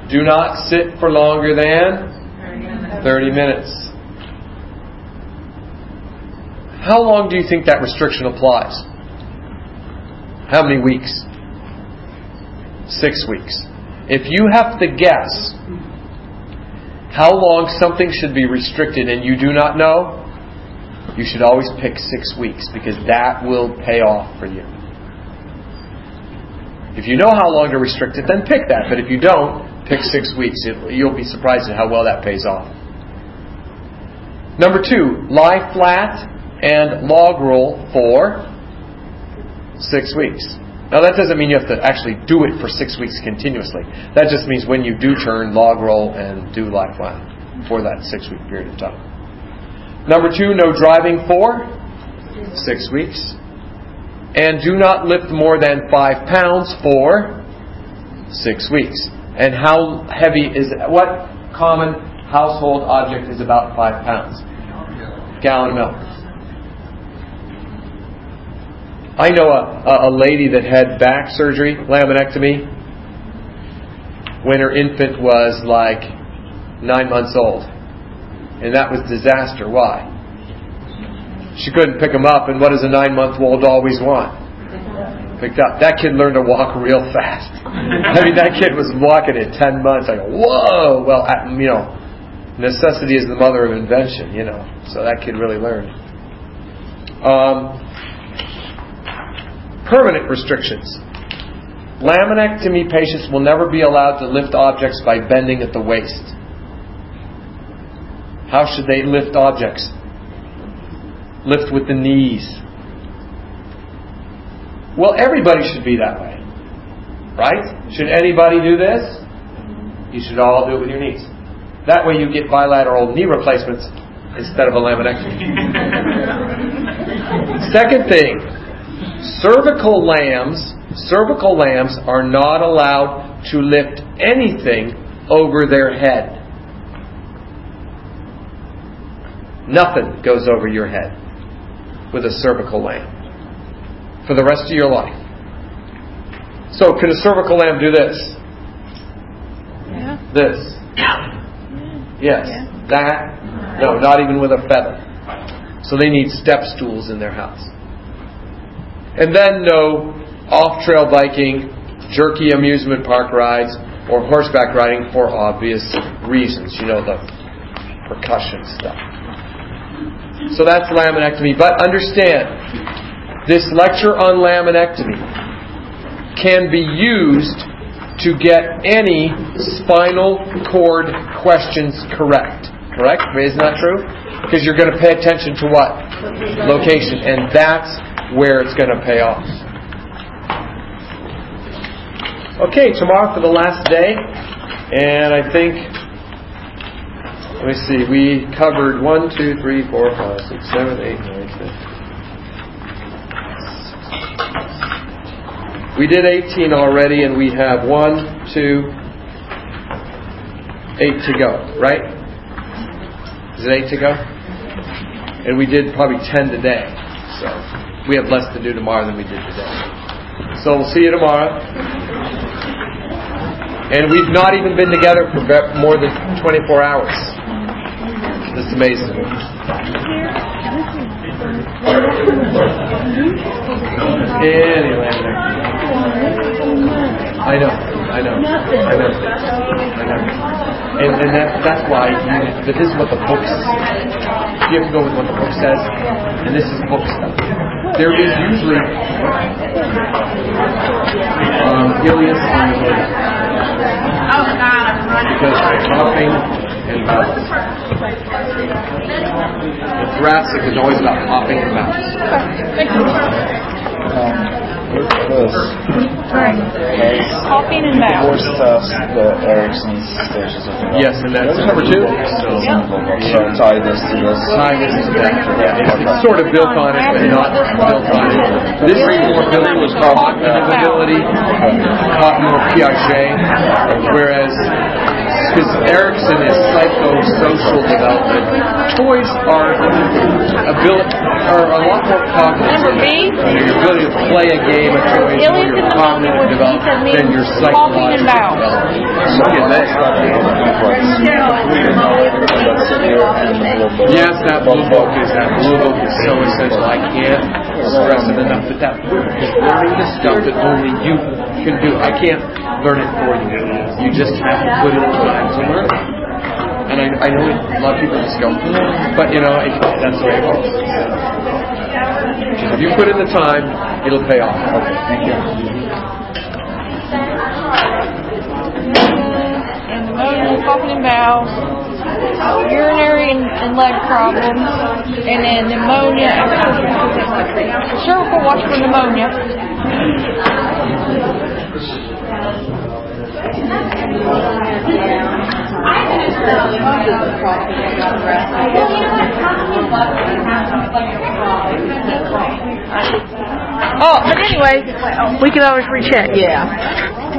do not sit for longer than 30 minutes. How long do you think that restriction applies? How many weeks? Six weeks. If you have to guess how long something should be restricted and you do not know, you should always pick six weeks because that will pay off for you. If you know how long to restrict it, then pick that. But if you don't, pick six weeks. It, you'll be surprised at how well that pays off. Number two, lie flat and log roll for six weeks. Now that doesn't mean you have to actually do it for six weeks continuously. That just means when you do turn, log roll and do flat for that six week period of time. Number two, no driving for six weeks. And do not lift more than five pounds for six weeks. And how heavy is what common household object is about five pounds? Gallon of milk. I know a, a lady that had back surgery, laminectomy, when her infant was like nine months old. And that was disaster. Why? She couldn't pick him up, and what does a nine month old always want? Picked up. That kid learned to walk real fast. I mean, that kid was walking at 10 months. I go, whoa! Well, you know, necessity is the mother of invention, you know. So that kid really learned. Um, permanent restrictions. Laminectomy patients will never be allowed to lift objects by bending at the waist. How should they lift objects? Lift with the knees. Well, everybody should be that way. Right? Should anybody do this? You should all do it with your knees. That way you get bilateral knee replacements instead of a laminectomy. Second thing, cervical lambs, cervical lambs are not allowed to lift anything over their head. Nothing goes over your head with a cervical lamb for the rest of your life. So, can a cervical lamb do this? Yeah. This. Yes. Yeah. That? No, not even with a feather. So they need step stools in their house. And then no off trail biking, jerky amusement park rides, or horseback riding for obvious reasons. You know, the percussion stuff. So that's laminectomy. But understand, this lecture on laminectomy can be used to get any spinal cord questions correct. Correct? Isn't that true? Because you're going to pay attention to what? Location. And that's where it's going to pay off. Okay, tomorrow for the last day. And I think, let me see, we covered 1, 2, 3, 4, 5, 6, 7, 8, 9, 10. We did 18 already, and we have 1, 2, 8 to go, right? Is it 8 to go? And we did probably 10 today. So we have less to do tomorrow than we did today. So we'll see you tomorrow. And we've not even been together for more than 24 hours. That's amazing. Anyway, I know, I know, I know, I know. And, and that, that's why you, this is what the book You have to go with what the book says, and this is book stuff. There is usually um, ileus on the. Because coughing and mouths. The thoracic is always about popping and mouths. Has Coughing and mouth. force test the Erikson stages of development. Yes, and that's number two. So, so tie this to this. Tie this to that. Yeah, it's, sort of built on it, but not built on it. This is more built with cognitive ability, co- more Piaget, whereas because Erikson is psychosocial development, toys are ability are a lot more cognitive. Number B? Your ability to play a game of toys, or Ilias your in the moment cognitive development than your psychological development. Look at that. Yes, that blue book is that blue book is so essential. I can't stress it enough But that that is learning the stuff that only you can do. I can't learn it for you. You just have to put it in the time learn it. And I, I know a lot of people just go, but you know, it, that's the way it. Just if you put in the time, it'll pay off. Okay, thank you. and coughing and bowels, urinary and, and leg problems, and then pneumonia cervical watch for pneumonia. Oh, but anyway, we can always recheck. Yeah.